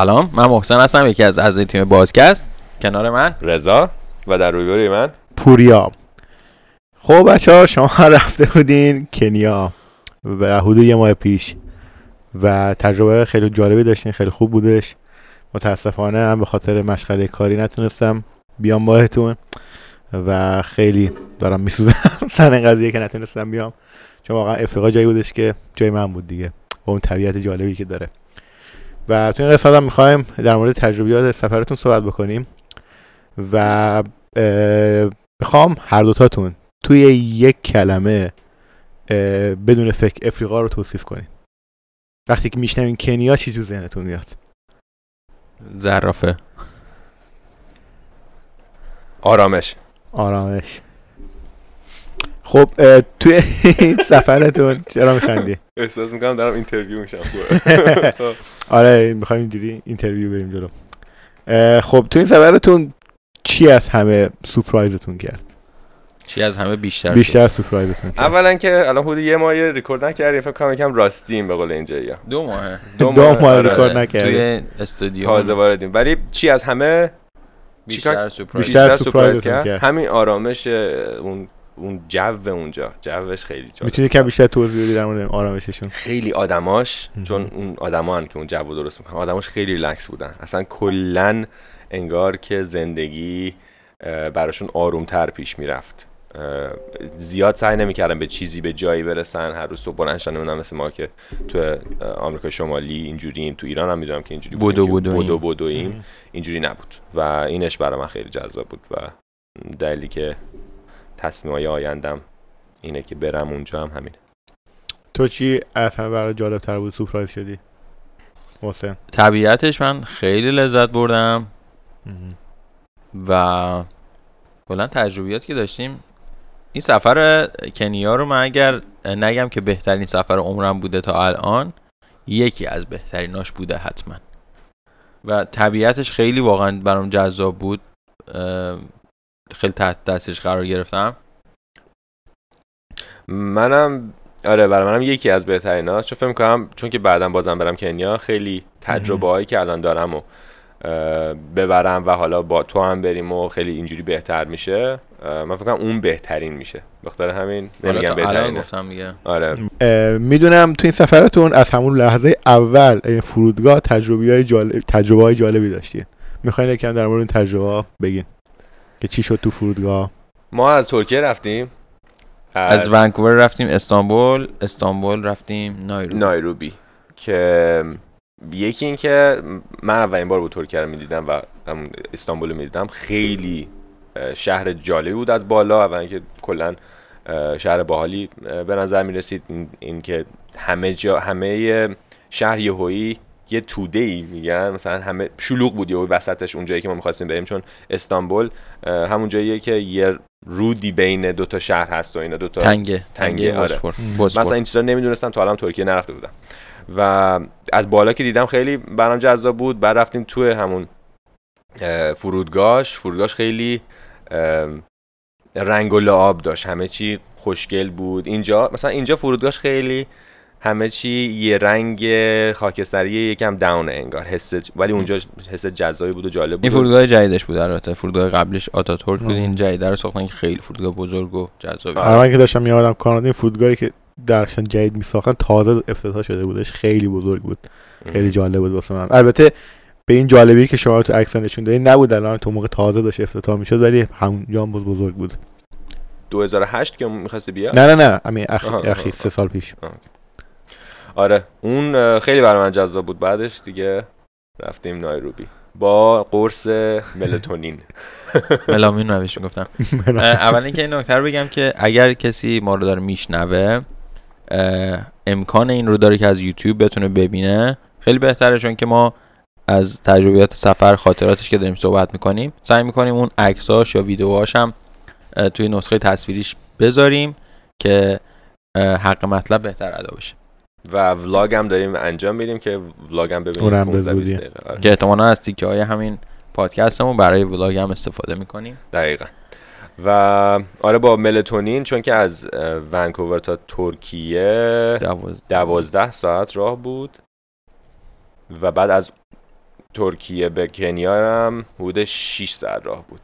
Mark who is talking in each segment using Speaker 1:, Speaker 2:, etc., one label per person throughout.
Speaker 1: سلام من محسن هستم یکی از اعضای تیم بازکست. کنار من؟
Speaker 2: رضا و در رویبروی من.
Speaker 3: پوریا. خب بچه ها شما رفته بودین کنیا و حدود یه ماه پیش و تجربه خیلی جالبی داشتین خیلی خوب بودش. متاسفانه هم به خاطر مشغله کاری نتونستم بیام باهتون و خیلی دارم میسوزم. سر این قضیه که نتونستم بیام. چون واقعا افریقا جایی بودش که جای من بود دیگه. با اون طبیعت جالبی که داره. و تو این قسمت هم می‌خوایم در مورد تجربیات سفرتون صحبت بکنیم و می‌خوام هر دوتاتون توی یک کلمه بدون فکر افریقا رو توصیف کنین وقتی که میشنوین کنیا چی تو ذهنتون میاد؟
Speaker 1: زرافه.
Speaker 2: آرامش.
Speaker 3: آرامش. خب توی این سفرتون چرا میخندی؟
Speaker 2: احساس می‌کنم دارم interview میشم.
Speaker 3: آره می‌خوایم اینجوری interview بریم جلو. خب توی این سفرتون چی از همه surprise تون کرد؟
Speaker 1: چی از همه بیشتر
Speaker 3: بیشتر surprise تون کرد.
Speaker 2: اولا که الان حدود یه ماه ریکورد نکردیم فکر کنم یکم راستیم به قول اینجایی
Speaker 1: شد؟ دو ماهه.
Speaker 3: دو ماه
Speaker 2: آره،
Speaker 3: ریکورد نکردیم
Speaker 1: توی استودیو.
Speaker 2: تازه واردیم. ولی چی از همه؟
Speaker 1: بیشتر سورپرایز
Speaker 3: بیشتر
Speaker 2: سورپرایز
Speaker 3: کرد.
Speaker 2: کرد. همین آرامش اون اون جو اونجا. جوش خیلی جالب.
Speaker 3: می‌تونی کم بیشتر توضیح بدی در مورد آرامششون؟
Speaker 2: خیلی آدماش. چون اون آدما که اون جو رو درست می‌کنن آدماش خیلی ریلکس بودن. اصلا کلا انگار که زندگی براشون آرومتر پیش می‌رفت. زیاد سعی نمی‌کردن به چیزی به جایی برسن. هر روز صبح بلند مثل ما که تو آمریکا شمالی اینجوریم تو ایران هم می‌دونم که اینجوری که
Speaker 1: بدویم.
Speaker 2: بدو بدویم اینجوری نبود. و اینش برای من خیلی جذاب بود و دلیلی که تصمیم های آیندم اینه که برم اونجا هم همین
Speaker 3: تو چی از همه برای جالب تر بود سورپرایز شدی؟ محسن.
Speaker 1: طبیعتش من خیلی لذت بردم. و کلا تجربیاتی که داشتیم. این سفر کنیا رو من اگر نگم که بهترین سفر عمرم بوده تا الان یکی از بهتریناش بوده حتما. و طبیعتش خیلی واقعا برام جذاب بود. خیلی تحت دستش قرار گرفتم؟
Speaker 2: منم آره برای منم یکی از بهترین ها چون فکر می‌کنم چون که بعدا بازم برم کنیا خیلی تجربه هایی که الان دارم و ببرم و حالا با تو هم بریم و خیلی اینجوری بهتر میشه. من فکر کنم اون بهترین میشه. بخاطر همین نمیگم بهترین
Speaker 1: گفتم دیگه.
Speaker 2: آره.
Speaker 3: می‌دونم تو این سفرتون از همون لحظه اول این فرودگاه تجربه های جالب تجربه های جالبی داشتین. می‌خواین یکم در مورد این تجربه ها بگین. که چی شد تو فرودگاه؟
Speaker 2: ما از ترکیه رفتیم.
Speaker 1: از ونکوور رفتیم استانبول استانبول رفتیم نایروبی.
Speaker 2: نایروبی که یکی این که من اولین بار بود ترکیه رو می‌دیدم و همون استانبول رو می‌دیدم. خیلی شهر جالبی بود از بالا اولا که کلا شهر باحالی. به نظر می‌رسید این, این که همه جا همه شهر یهویی یه توده ای میگن مثلا همه شلوغ بود یهو وسطش اون جایی که ما می‌خواستیم بریم چون استانبول همون جاییه که یه رودی بین دو تا شهر هست و اینا دو تا
Speaker 1: تنگه.
Speaker 2: تنگه، آره. مثلا این چیزا نمی‌دونستم تا الان ترکیه نرفته بودم. و از بالا که دیدم خیلی برام جذاب بود بعد رفتیم توی همون اه، فرودگاهش. فرودگاهش خیلی رنگ و لعاب داشت. همه چی خوشگل بود. اینجا مثلا اینجا فرودگاهش خیلی همه چی یه رنگ خاکستری یکم داون انگار حس ولی اونجا حس جذابی بود و جالب بود.
Speaker 1: این فرودگاه جدیدش بود البته فرودگاه قبلش آتاتورک بود.
Speaker 3: آه.
Speaker 1: این جدیده رو ساختن که خیلی فرودگاه بزرگ و جذابی
Speaker 2: آره.
Speaker 3: من که داشتم میادم کانادا این فرودگاهی که درشان جدید میساختن تازه افتتاح شده بودش. خیلی بزرگ بود. خیلی جالب بود واسه من. البته به این جالبی که شما تو عکس نشون دادین نبود الان تو موقع تازه داشت افتتاح می‌شد ولی همونجا هم بزرگ بود.
Speaker 2: 2008 که می‌خواستی بیا
Speaker 3: نه نه نه. همین اخیر سه سال پیش.
Speaker 2: آره. اون خیلی برای من جذاب بود. بعدش دیگه رفتیم نایروبی. با قرص ملاتونین.
Speaker 1: ملامین رو بهش می‌گفتم. اول اینکه این نکته رو بگم که اگر کسی ما رو داره میشنوه امکان این رو داره که از یوتیوب بتونه ببینه خیلی بهتره چون که ما از تجربیات سفر خاطراتش که داریم صحبت می‌کنیم سعی می‌کنیم اون عکساش یا ویدیوهاش هم توی نسخه تصویریش بذاریم که حق مطلب بهتر ادا بشه.
Speaker 2: و ولاگ هم داریم انجام میدیم که ولاگ هم ببینیم
Speaker 3: اونم
Speaker 2: 15 20
Speaker 3: بزودی.
Speaker 2: دقیقه. آره.
Speaker 1: که احتمالا از تیکه های همین پادکستمون برای ولاگ هم استفاده می‌کنیم.
Speaker 2: دقیقا. و آره با ملاتونین چون که از ونکوور تا ترکیه
Speaker 1: دوازده.
Speaker 2: دوازده ساعت راه بود. و بعد از ترکیه به کنیا هم حدود 6 ساعت راه بود.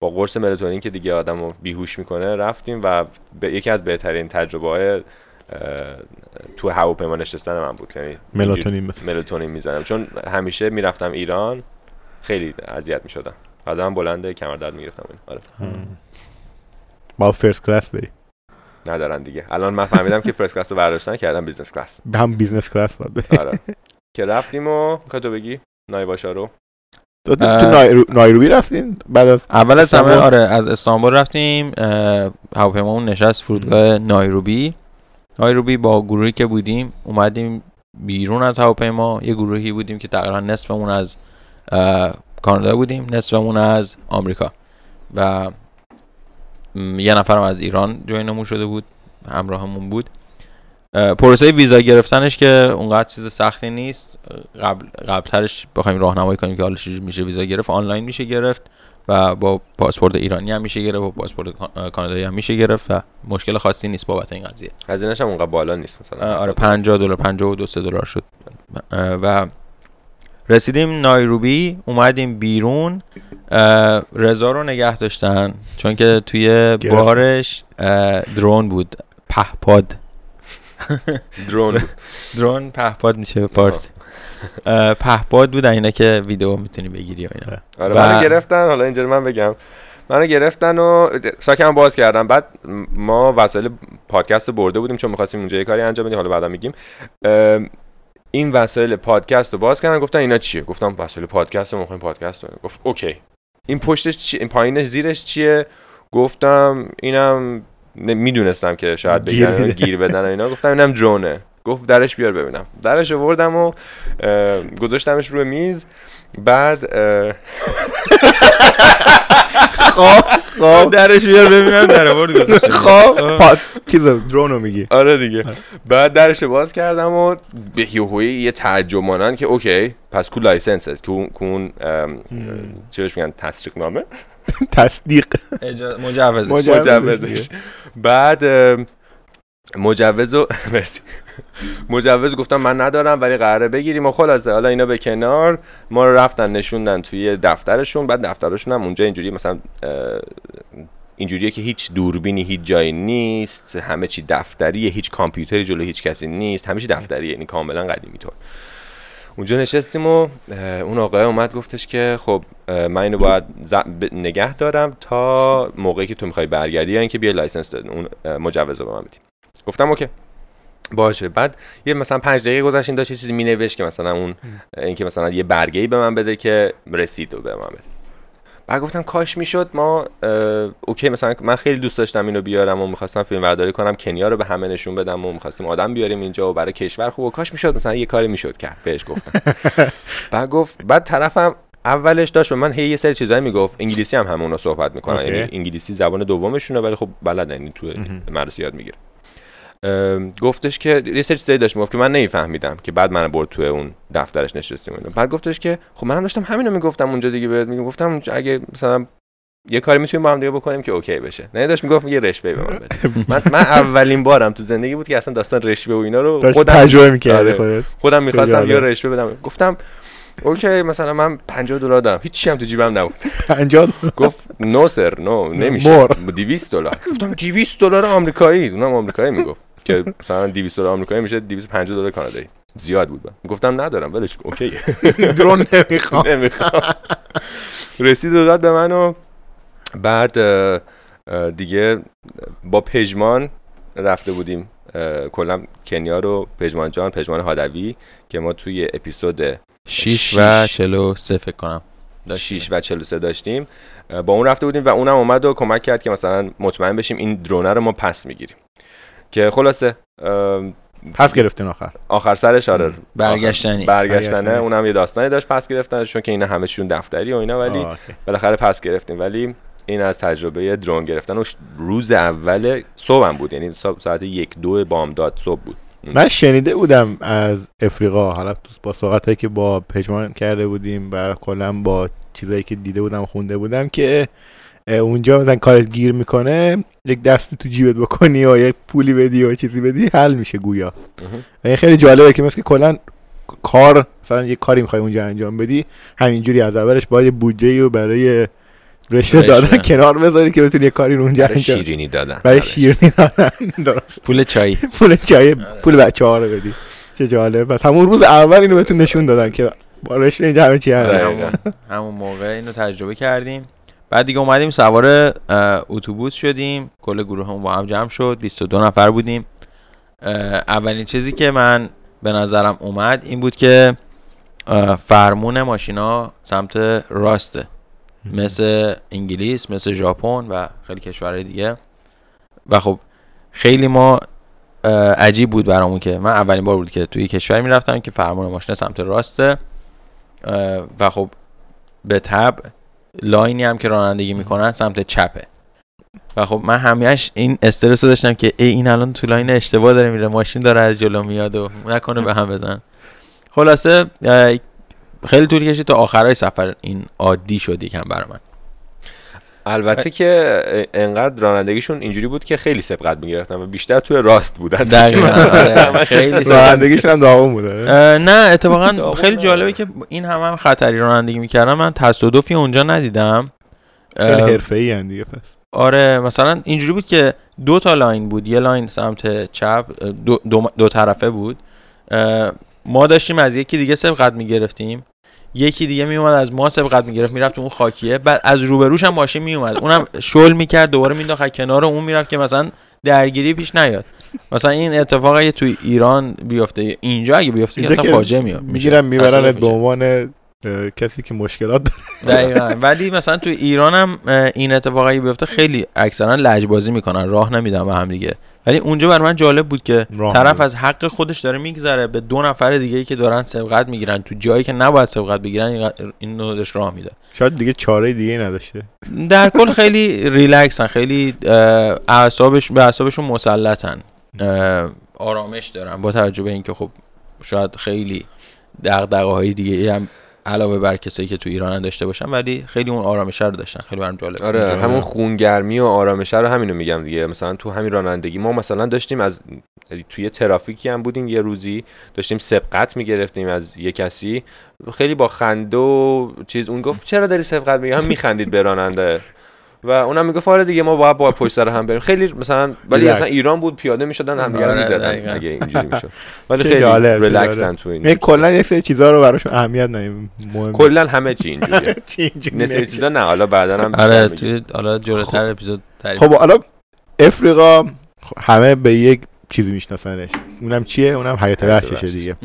Speaker 2: با قرص ملاتونین که دیگه آدم رو بیهوش می‌کنه رفتیم و به یکی از بهترین تجربه های تو هواپیما نشستن من بود یعنی
Speaker 3: ملاتونین.
Speaker 2: ملاتونین می‌زنم. چون همیشه می‌رفتم ایران خیلی اذیت می‌شدم. قدم بلنده کمر درد می‌گرفتم. آره.
Speaker 3: با first class بری.
Speaker 2: ندارن دیگه. الان من فهمیدم که first class رو برداشتن کردم business class
Speaker 3: به هم business class باید
Speaker 2: آره. که رفتیم و می‌خوای تو بگی؟ نایواشا رو.
Speaker 3: تو, تو نایروبی رفتین؟ بعد از
Speaker 1: اول از همه آره از استانبول رفتیم. هواپیمامون نشست فرودگاه نایروبی. نایروبی با گروهی که بودیم اومدیم بیرون از هواپیما. یه گروهی بودیم که تقریبا نصفمون از کانادا بودیم نصفمون از آمریکا. و یه نفرم از ایران جوینمون شده بود همراهمون بود. پروسه ویزا گرفتنش که اونقدر چیز سختی نیست. قبل قبلترش بخوایم راهنمایی کنیم که حالا چجوری میشه ویزا گرفت. آنلاین میشه گرفت. و با پاسپورت ایرانی هم میشه گرفت و پاسپورت کانادایی هم میشه گرفت و مشکل خاصی نیست بابت این قضیه.
Speaker 2: هزینه‌ش هم اونقدر بالا نیست مثلا.
Speaker 1: آره 50 دلار 52 دلار شد. و رسیدیم نایروبی اومدیم بیرون. رضا رو نگه داشتن چون که توی بارش درون بود. پهپاد.
Speaker 2: درون
Speaker 1: درون پهپاد میشه به پارسی پهپاد بود اینا که ویدیو می‌تونی بگیری و اینا.
Speaker 2: آره. و... منو گرفتن. حالا اینجوری من بگم. منو گرفتن و ساکم باز کردم. بعد ما وسایل پادکست برده بودیم چون می‌خواستیم اونجا یه کاری انجام بدیم. حالا بعدا میگیم. این وسایل پادکست رو باز کردن. گفتن اینا چیه؟ گفتم وسایل پادکست ما می‌خوایم پادکست رو. گفت اوکی. این پشتش چی؟ این پایینش زیرش چیه؟ گفتم اینم می‌دونستم که شاید بگن گیر بدن اینا. گفتم اینم درونه گفت درش بیار ببینم. درش آوردم و گذاشتمش روی میز. بعد
Speaker 3: خب خب.
Speaker 1: درش بیار ببینم در آورد
Speaker 3: خب پاد چیز درونو میگی.
Speaker 2: آره دیگه. بعد درش باز کردم و به یوهوی یه ترجمانن که اوکی پس کو لایسنس که اون چی بهش میگن تصدیق نامه
Speaker 3: تصدیق.
Speaker 1: مجوز
Speaker 2: مجوزش. بعد مجوز و مرسی. مجوز گفتم من ندارم ولی قراره بگیریم و خلاصه. حالا اینا به کنار ما رو رفتن نشوندن توی دفترشون. بعد دفترشون هم اونجا اینجوری مثلا اینجوریه که هیچ دوربینی هیچ جایی نیست. همه چی دفتریه هیچ کامپیوتری جلو هیچ کسی نیست. همه چی دفتریه یعنی کاملا قدیمی طور. اونجا نشستیم و اون آقای اومد گفتش که خب من اینو باید نگه دارم تا موقعی که تو می‌خوای برگردی یا اینکه بیا license داد اون مجوز رو به من بدی. گفتم OK. باشه. بعد یه مثلا پنج دقیقه گذشت این داشت یه چیزی مینوشت که مثلا اون اینکه مثلا یه برگه به من بده که رسید و به من بده. بعد گفتم کاش می‌شد ما OK مثلا من خیلی دوست داشتم اینو بیارم و می‌خواستم فیلم برداری کنم کنیا رو به همه نشون بدم و می‌خواستیم آدم بیاریم اینجا و برای کشور خوب و کاش می‌شد مثلا یه کاری می‌شد کرد بهش گفتم. بعد گفت بعد طرفم اولش داشت به من هی یه سری چیزایی می‌گفت انگلیسی هم همونا صحبت می‌کنن یعنی انگلیسی زبان دومشونه ولی خب بلدن یعنی تو مدرسه یاد می‌گیره. گفتش که یه سری داشت می‌گفت که من نمیفهمیدم که بعد من برد تو اون دفترش نشستیم بعد گفتش که خب منم داشتم همینو می‌گفتم اونجا دیگه بهت می‌گفتم اگه مثلا یه کاری می‌تونیم با هم دیگه بکنیم که اوکی بشه. نه داشت می‌گفت یه رشوه به من بده. من, من اولین بارم تو زندگی بود که اصلا داستان رشوه و اینا رو
Speaker 3: خودم تجربه
Speaker 2: آره. خودت؟ خودم می‌خواستم یه رشوه بدم. گفتم اوکی مثلا من 50 دلار دارم. هیچی هم تو جیبم نبود.
Speaker 3: 50
Speaker 2: گفت نو سر نو نمیشه. 200 دلار. گفتم 200 دلار آمریکایی؟ اونم آمریکایی می‌گفت. که مثلا 200 دلار آمریکایی میشه 250 دلار کانادایی. زیاد بود گفتم ندارم ولش اوکی
Speaker 3: درون نمی‌خوام.
Speaker 2: نمی‌خوام. رسید داد به من و بعد دیگه با پژمان رفته بودیم. کلا کنیا رو پژمان جان پژمان هادوی که ما توی اپیزود
Speaker 1: 6 و 43 فکر کنم
Speaker 2: 6 و 43 داشتیم. با اون رفته بودیم و اونم اومد و کمک کرد که مثلا مطمئن بشیم این درونه رو ما پس می‌گیریم. که خلاصه
Speaker 3: پس گرفتین آخر.
Speaker 2: آخر سرش آره.
Speaker 1: برگشتنی.
Speaker 2: برگشتنه. اونم یه داستانی داشت پس گرفتن چون که اینا همشون دفتری و اینا ولی بالاخره پس گرفتیم. ولی این از تجربه درون گرفتن و روز اول صبحم بود. یعنی ساعت یک دو بامداد صبح بود.
Speaker 3: من شنیده بودم از افریقا حالا با صحبت که با پژمان کرده بودیم و کلا با چیزایی که دیده بودم خونده بودم که اونجا مثلا کارت گیر می‌کنه یک دستی تو جیبت بکنی و یک پولی بدی و چیزی بدی حل میشه گویا. این خیلی جالبه که مثل کلا کار مثلا یه کاری می‌خوای اونجا انجام بدی همینجوری از اولش باید یه بودجه رو برای رشته
Speaker 1: رشته.
Speaker 3: دادن کنار بذاری که بتونی یه کاری رو اونجا
Speaker 2: برای
Speaker 3: انجام
Speaker 2: شیرینی دادن.
Speaker 3: برای
Speaker 2: آره.
Speaker 3: شیرینی دادن. درست.
Speaker 1: پول چای
Speaker 3: پول چای پول بچه ها رو بدی. چه جالب. بس همون روز اول اینو بهتون نشون دادن که با رشته اینجا همه چی
Speaker 2: آره.
Speaker 1: همون, همون موقع اینو تجربه کردیم. بعد دیگه اومدیم سوار اتوبوس شدیم. کل گروه هم با هم جمع شد. 22 نفر بودیم. اولین چیزی که من به نظرم اومد این بود که فرمون ماشینا سمت راسته. مثل انگلیس مثل ژاپن و خیلی کشورهای دیگه. و خب خیلی ما عجیب بود برامون که من اولین بار بود که توی کشور می‌رفتم که فرمان ماشین سمت راسته. و خب به تبع لاینی هم که رانندگی می‌کنن سمت چپه. و خب من همیشه این استرس رو داشتم که ای این الان تو لاین اشتباه داره میره ماشین داره از جلو میاد و نکنه به هم بزن خلاصه خیلی طول کشید تا آخرای سفر این عادی شد یکم برای من.
Speaker 2: البته که انقدر رانندگیشون اینجوری بود که خیلی سبقت می‌گرفتن و بیشتر توی راست بودن.
Speaker 1: آره.
Speaker 3: رانندگیشون هم داغون بوده.
Speaker 1: نه اتفاقا خیلی. جالبه که این همه هم خطری رانندگی می‌کردم من تصادفی اونجا ندیدم.
Speaker 3: خیلی حرفه‌ای دیگه پس.
Speaker 1: آره مثلا اینجوری بود که دو تا لاین بود. یه لاین سمت چپ دو, دو, دو طرفه بود. ما داشتیم از یکی دیگه سبقت می‌گرفتیم. یکی دیگه میومد از ما سبقت می‌گرفت می‌رفت تو اون خاکیه. بعد از روبروش هم ماشین میومد اونم شل می‌کرد دوباره مینداخت کنار اون می‌رفت که مثلا درگیری پیش نیاد. مثلا این اتفاق اگه توی ایران بیفته اینجا اگه بیفته
Speaker 3: اینجا که
Speaker 1: فاجعه میاد
Speaker 3: می‌گیرن میبرنت به. عنوان کسی که مشکلات داره.
Speaker 1: دقیقا. ولی مثلا تو ایران هم این اتفاقی بیفته خیلی اکثرا لجبازی می‌کنن. راه نمیدن به هم دیگه. ولی اونجا بر من جالب بود که طرف
Speaker 3: میدن.
Speaker 1: از حق خودش داره میگذره به دو نفر دیگه ای که دارن سبقت می‌گیرن. تو جایی که نباید سبقت بگیرن این- نودش راه میده.
Speaker 3: شاید دیگه چاره دیگه نداشته.
Speaker 1: در کل خیلی ریلکسن خیلی اعصابش به اعصابشون مسلطن. آرامش دارن. با توجه به اینکه خب شاید خیلی دغدغه های دیگه هم علاوه بر کسایی که تو ایران هم داشته باشن ولی خیلی اون آرامش رو داشتن. خیلی برام جالب.
Speaker 2: آره همون خونگرمی و آرامشه رو همینو میگم دیگه. مثلا تو همین رانندگی ما مثلا داشتیم از توی ترافیکی هم بودیم یه روزی. داشتیم سبقت می‌گرفتیم از یه کسی. خیلی با خنده و چیز اون گفت چرا داری سبقت میگی؟ هم میخندید به راننده. و اونم می‌گفت آره دیگه ما باید با پشت سر هم بریم خیلی مثلا ولی. اصلا ایران بود پیاده می‌شدن هم دیگه
Speaker 1: آره،
Speaker 2: می‌زدن. اگه اینجوری می‌شد ولی خیلی ریلکسن. تو این
Speaker 3: کلا یک سری چیزا رو براشون اهمیت نمیم مهم
Speaker 2: کلا همه چی اینجوریه نه سری. چیزا نه حالا بعدا هم
Speaker 1: آره. توی حالا جلوتر اپیزود تعریف
Speaker 3: خب حالا افریقا همه به یک چیزی میشناسنش اونم چیه اونم حیات وحششه
Speaker 2: وحش.
Speaker 3: دیگه.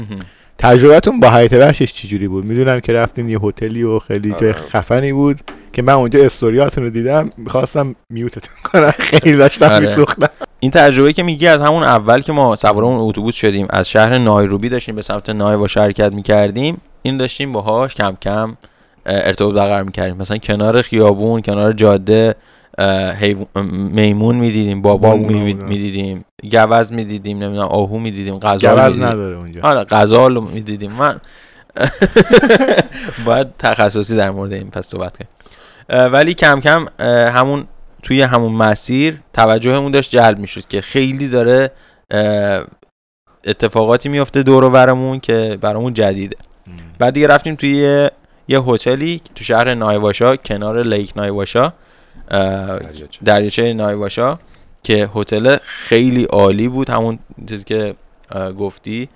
Speaker 3: تجربتون با حیات وحشش چجوری بود می‌دونم که رفتین یه هتلی و خیلی جای
Speaker 2: آره.
Speaker 3: خفنی بود که من اونجا استوریاتون رو دیدم می‌خواستم میوتتون کنم خیلی داشتم
Speaker 1: آره.
Speaker 3: میسوختم
Speaker 1: این تجربه که میگی از همون اول که ما سوار اون اتوبوس شدیم از شهر نایروبی داشتیم به سمت نایوا حرکت می‌کردیم این داشتیم باهاش کم کم ارتباط برقرار می‌کردیم مثلا کنار خیابون کنار جاده میمون می‌دیدیم
Speaker 3: بودن.
Speaker 1: می‌دیدیم گوز می‌دیدیم نمی‌دونم آهو می‌دیدیم
Speaker 3: جواز
Speaker 1: می‌دیدیم.
Speaker 3: نداره اونجا.
Speaker 1: آره غزال رو می‌دیدیم. من باید تخصصی در مورد این پس صحبت کنیم. ولی کم کم همون توی همون مسیر توجهمون داشت جلب می‌شد که خیلی داره اتفاقاتی میفته دور و برمون که برامون جدیده. بعد دیگه رفتیم توی یه, هتلی تو شهر نایواشا کنار لیک نایواشا.
Speaker 2: دریاچه.
Speaker 1: دریاچه نایواشا که هتل خیلی عالی بود همون چیزی که گفتی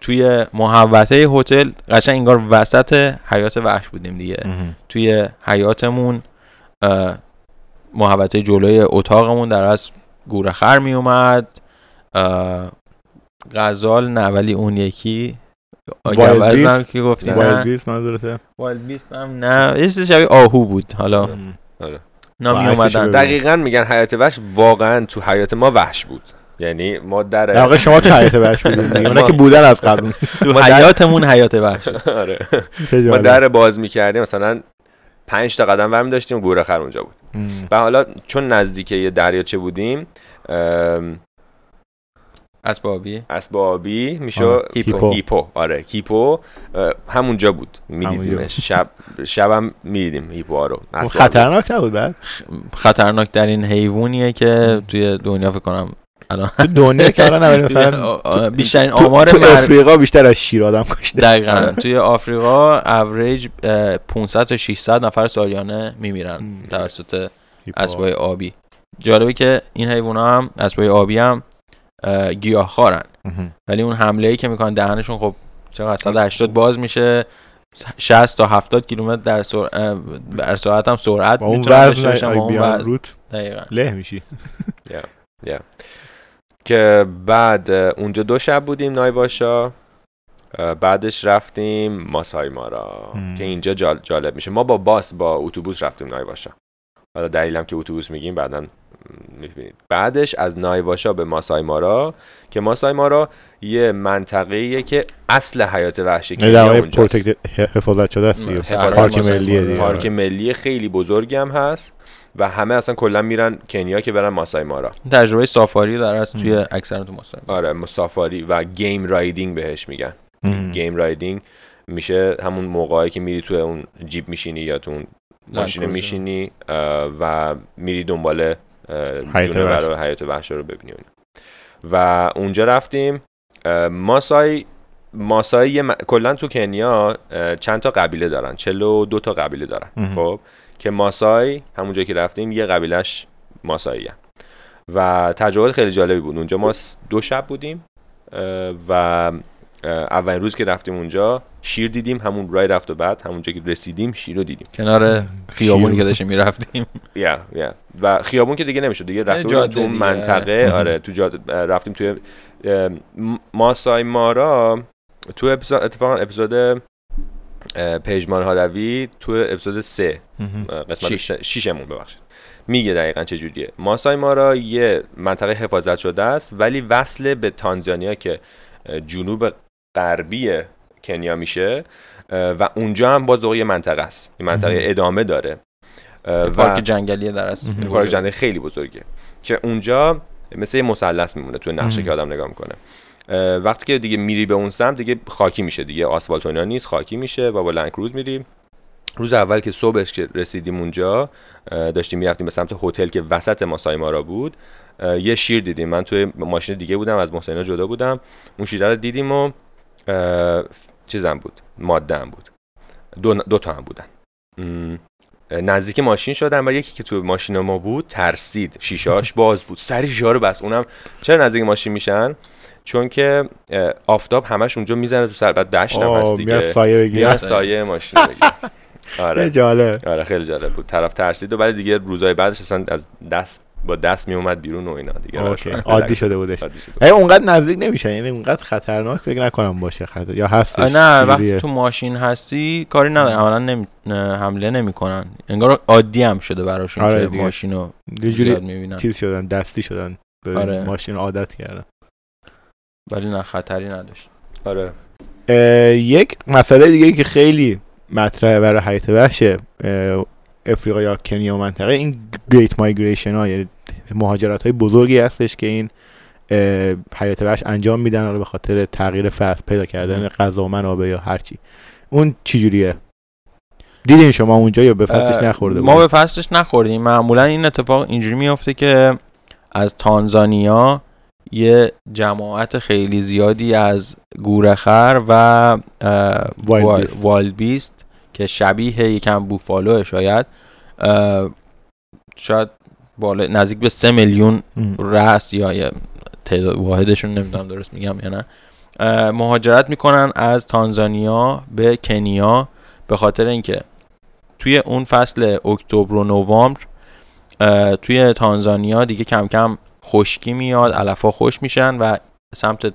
Speaker 1: توی محوطه هتل قشنگ انگار وسط حیات وحش بودیم دیگه
Speaker 3: مهم.
Speaker 1: توی حیاتمون محوطه جلوی اتاقمون در از گورخر می اومد غزال نه ولی اون یکی
Speaker 3: wild؟
Speaker 1: که گفتی
Speaker 3: wild
Speaker 1: نه
Speaker 3: beast منظورته
Speaker 1: wild beast هم نه یه چیز شبیه آهو بود حالا.
Speaker 2: آره.
Speaker 1: اینا
Speaker 3: با
Speaker 1: می
Speaker 3: عکسش
Speaker 1: اومدن.
Speaker 2: دقیقا میگن حیات وحش واقعا تو حیات ما وحش بود یعنی ما در
Speaker 3: واقع شما تو حیات وحش بودین دیگه. اونا
Speaker 2: ما-
Speaker 3: که بودن از قبل
Speaker 1: تو حیاتمون حیات وحش
Speaker 2: آره ما. در باز می‌کردیم مثلا پنج تا قدم برمی داشتیم و گورخر اونجا بود. و حالا چون نزدیک یه دریاچه بودیم ام،
Speaker 1: اسب آبی
Speaker 2: اسب آبی میشه
Speaker 1: hippo.
Speaker 2: hippo آره hippo اه، همونجا بود میدیدیمش. شب شبم می‌دیدیم هیپو رو. اسب آبی.
Speaker 3: خطرناک نبود بعد؟
Speaker 1: خطرناک در این حیوانیه که توی دنیا فکر کنم الان
Speaker 3: تو دنیا که الان اول مثلا تو-
Speaker 1: بیشترین
Speaker 3: تو-
Speaker 1: آمار
Speaker 3: تو
Speaker 1: مر...
Speaker 3: افریقا بیشتر از شیر آدم کشته.
Speaker 1: دقیقا. توی آفریقا اوریج اه، 500 تا 600 نفر سالیانه میمیرن. توسط اسبای آبی. جالبه که این حیونا هم اسبای آبی هم گیاهخوارن. ولی اون حمله ای که می‌کنن دهنشون خب چقدر 180 باز میشه. 60 تا 70 کیلومتر در سر... در ساعت هم سرعت
Speaker 3: با اون وزن
Speaker 1: اون
Speaker 3: بیان
Speaker 1: وزن.
Speaker 3: روت
Speaker 1: دقیقاً.
Speaker 3: له میشی.
Speaker 2: که بعد اونجا دو شب بودیم نایباشا بعدش رفتیم ماسای مارا. که اینجا جال- جالب میشه. ما با باس با اتوبوس رفتیم نایباشا حالا دلیلم که اتوبوس میگیم بعدا می‌بینید بعدش از نایواشا به ماسای مارا که ماسای مارا یه منطقه که اصل حیات وحشی
Speaker 3: یعنی واقع
Speaker 2: اونجاست.
Speaker 3: protected حفاظت شده است پارک
Speaker 1: ماسای.
Speaker 3: دیگه.
Speaker 2: پارک ملی خیلی بزرگی هم هست و همه اصلا کلا میرن کنیا که برن ماسای مارا
Speaker 1: تجربه سافاری در از توی اکثر تو مصاحبه
Speaker 2: آره سافاری و game riding بهش میگن.
Speaker 3: مم.
Speaker 2: game riding میشه همون موقعی که میری تو اون جیپ میشینی یا تو اون ماشین. میشینی و میری دنبال جونور حیات وحش رو ببینی و اونجا رفتیم ماسای ماسای یه م- کلا تو کنیا چند تا قبیله دارن 42 تا قبیله دارن. خب؟ که ماسای همونجا که رفتیم یه قبیلش ماسایی و تجربه خیلی جالبی بود. اونجا ما دو شب بودیم و اولین روز که رفتیم اونجا شیر دیدیم همون رای رفت و بعد همونجا که رسیدیم شیر رو دیدیم
Speaker 1: کنار خیابونی. که داشتیم می‌رفتیم
Speaker 2: یا یا و خیابون که دیگه نمی‌شد دیگه رفتیم تو. منطقه
Speaker 3: مهم.
Speaker 2: آره تو جاده رفتیم توی ماسای مارا تو اپیزود اتفاقا اپیزود اه، پیجمان هادوی تو اپیزود سه
Speaker 3: مهم.
Speaker 2: قسمت
Speaker 1: شیش.
Speaker 2: شیش. شیشمون ببخشید میگه دقیقا چه جوریه ماسای مارا یه منطقه حفاظت شده است ولی وصل به تانزانیا که جنوب غربی کنیا میشه و اونجا هم باز یه منطقه است. این منطقه. ادامه داره. اه،
Speaker 1: پارک جنگلی در
Speaker 3: مهم.
Speaker 2: پارک جنگلی خیلی بزرگه. که اونجا مثل یه مثلث میمونه تو نقشه. که آدم نگاه می‌کنه. وقتی که دیگه میری به اون سمت دیگه خاکی میشه دیگه. آسفالت و نیست خاکی میشه. و با لنکروز میری. روز اول که صبحش که رسیدیم اونجا داشتیم می‌رفتیم به سمت هتل که وسط ماسای مارا بود. یه شیر دیدیم. من توی ماشین دیگه بودم از محسنا جدا بودم. اون شیره رو دیدیم و چیزم بود ماده هم بود. دو, دو تا هم بودن. نزدیک ماشین شدم و یکی که تو ماشین ما بود ترسید. شیشاش باز بود. سری شیشه رو بس اونم چرا نزدیک ماشین میشن؟ چون که آفتاب همش اونجا می‌زنه تو سر بعد دشت هم هست دیگه.
Speaker 3: میاد سایه بگیره.
Speaker 2: سایه ماشین رو بگیره. آره.
Speaker 3: جالب.
Speaker 2: آره خیلی جالب بود. طرف ترسید و ولی دیگه روزای بعدش اصلا از دست با دست می اومد بیرون و اینا دیگه.
Speaker 3: اوکی.
Speaker 2: براش
Speaker 3: عادی شده بودش. ای اونقدر نزدیک نمیشه یعنی اونقدر خطرناک فکر نکنم باشه خطر یا هستش.
Speaker 1: آه، نه. وقتی تو ماشین هستی کاری نداره عملا نمی... نه، حمله نمی‌کنن. انگار عادی هم شده براشون
Speaker 3: آره
Speaker 1: که
Speaker 3: دیگه.
Speaker 1: ماشین رو
Speaker 3: یه جوری
Speaker 1: می‌بینن.
Speaker 3: چیز شدن دستی شدن. به
Speaker 1: آره.
Speaker 3: ماشین عادت کردن.
Speaker 1: ولی نه خطری نداشت.
Speaker 2: آره.
Speaker 3: یک مسئله دیگه که خیلی مطرحه برای حیات وحش اه، افریقا یا کنیا و منطقه این Great Migration ها یعنی مهاجرت های بزرگی هستش که این حیات وحش انجام میدن به خاطر تغییر فصل پیدا کردن غذا و منابع یا هرچی اون چجوریه؟ دیدین شما اونجا یا به فصلش نخورده
Speaker 1: ما به فصلش نخوردیم. معمولا این اتفاق اینجوری میفته که از تانزانیا یه جماعت خیلی زیادی از گورخر و اه،
Speaker 3: wild
Speaker 1: wil- beast. که شبیه یکم بوفالو شاید شاید بالا نزدیک به سه میلیون. رأس یا تعداد واحدشون نمی‌دونم درست میگم یا نه. مهاجرت می‌کنن از تانزانیا به کنیا به خاطر اینکه توی اون فصل اکتبر و نوامبر توی تانزانیا دیگه کم کم خشکی میاد علفها خوش میشن و سمت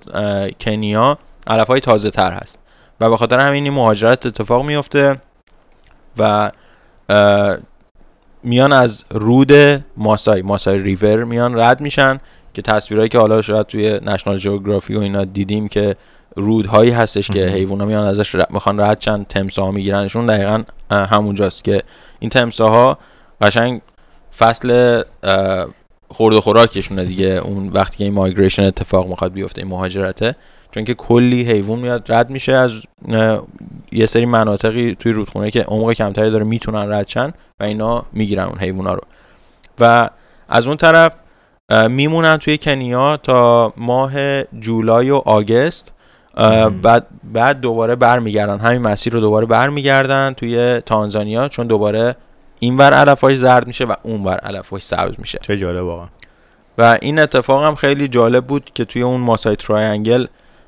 Speaker 1: کنیا علفهای تازه تر هست. و به خاطر همین این مهاجرت اتفاق میفته و میان از رود ماسای ماسای ریور میان رد میشن که تصویرهایی که حالا شاید توی نشنال جیوگرافی و اینا دیدیم که رودهایی هستش که. حیوونا میان ازش ر- می‌خوان رد چن تمساها میگیرنشون. دقیقا همونجاست که این تمساها قشنگ فصل خورد و خوراکشونه دیگه. اون وقتی که این مایگریشن اتفاق می‌خواد بیفته این مهاجرته. چون که کلی حیوان میاد رد میشه از یه سری مناطقی توی رودخونه که عمق کمتری داره می‌تونن رد شن و اینا می‌گیرن اون حیوونا رو. و از اون طرف میمونن توی کنیا تا ماه جولای و آگست. بعد بعد دوباره برمیگردن. همین مسیر رو دوباره برمیگردن توی تانزانیا چون دوباره این ور علفاش زرد میشه و اون ور علفاش سبز میشه.
Speaker 3: چه جالب واقعا.
Speaker 1: و این اتفاق هم خیلی جالب بود که توی اون ماسای Triangle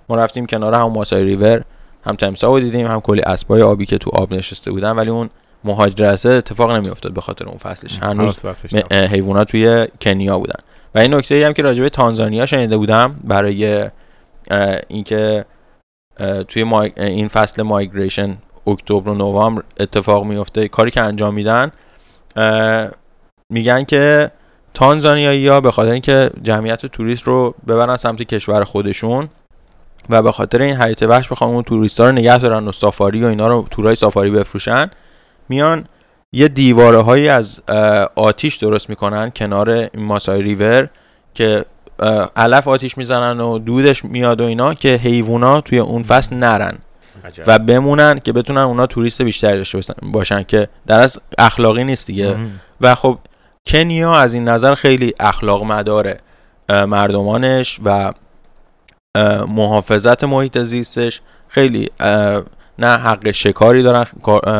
Speaker 1: ما رفتیم کنار هم ماسای ریور هم تمساح رو دیدیم هم کلی اسبای آبی که تو آب نشسته بودن ولی اون مهاجرت اتفاق نمیافتاد به خاطر اون فصلش. هنوز حیوانات توی کنیا بودن. و این نکته هم که راجبه تانزانیا شنیده بودم برای اینکه توی این فصل مایگریشن اکتبر و نوامبر اتفاق میفته کاری که انجام میدن میگن که تانزانیایی ها به خاطر اینکه جمعیت توریست رو ببرن سمت کشور خودشون و به خاطر این حیات وحش بخوام اون توریست ها رو نگه دارن و سافاری و اینا رو تورای سافاری بفروشن میان یه دیواره هایی از آتیش درست می‌کنن کنار این ماسای ریور که علف آتیش می‌زنن و دودش میاد و اینا که حیوونا توی اون فصل نرن و بمونن که بتونن اونا توریست بیشتری داشته باشن که در از اخلاقی نیست دیگه. و خب کنیا از این نظر خیلی اخلاق مداره مردمانش و محافظت محیط زیستش. خیلی نه حق شکاری دارن.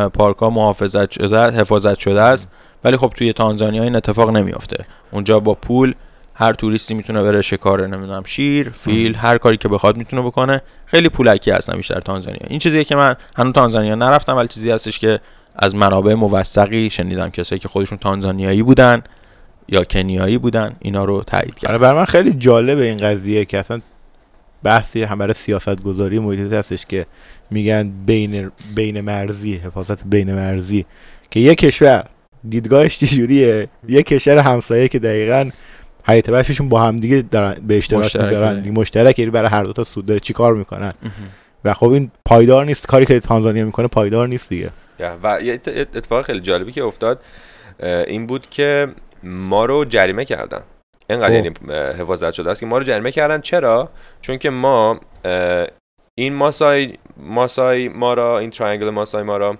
Speaker 1: پارک ها محافظت شده حفاظت شده است. ولی خب توی تانزانیا این اتفاق نمیافته. اونجا با پول هر توریستی می‌تونه بره شکار نمی‌دونم شیر فیل هر کاری که بخواد می‌تونه بکنه. خیلی پولکی هستن بیشتر تانزانیا. این چیزیه که من هنوز تانزانیا نرفتم ولی چیزی هستش که از منابع موثقی شنیدم. کسایی که خودشون تانزانیایی بودن یا کنیایی بودن اینا رو تایید کردن.
Speaker 3: آره، برای من خیلی جالبه این قضیه که اصلا بحثی هم برای سیاست گذاری محیطی هستش که میگن بین بین مرزی حفاظت بین مرزی که یک کشور دیدگاهش چجوریه؟ یک کشور همسایه که دقیقا حیات وحششون با هم دیگه دارن به اشتراک می‌ذارن. مشترک یعنی برای هر دو تا سود داره. چیکار می‌کنن؟ و خب این پایدار نیست. کاری که تانزانیا می‌کنه پایدار نیست دیگه.
Speaker 2: و اتفاق خیلی جالبی که افتاد این بود که ما رو جریمه کردن. اینقدر یعنی حفاظت شده است که ما رو جریمه کردن. چرا؟ چون که ما این ماسای ماسای مارا این Triangle ماسای مارا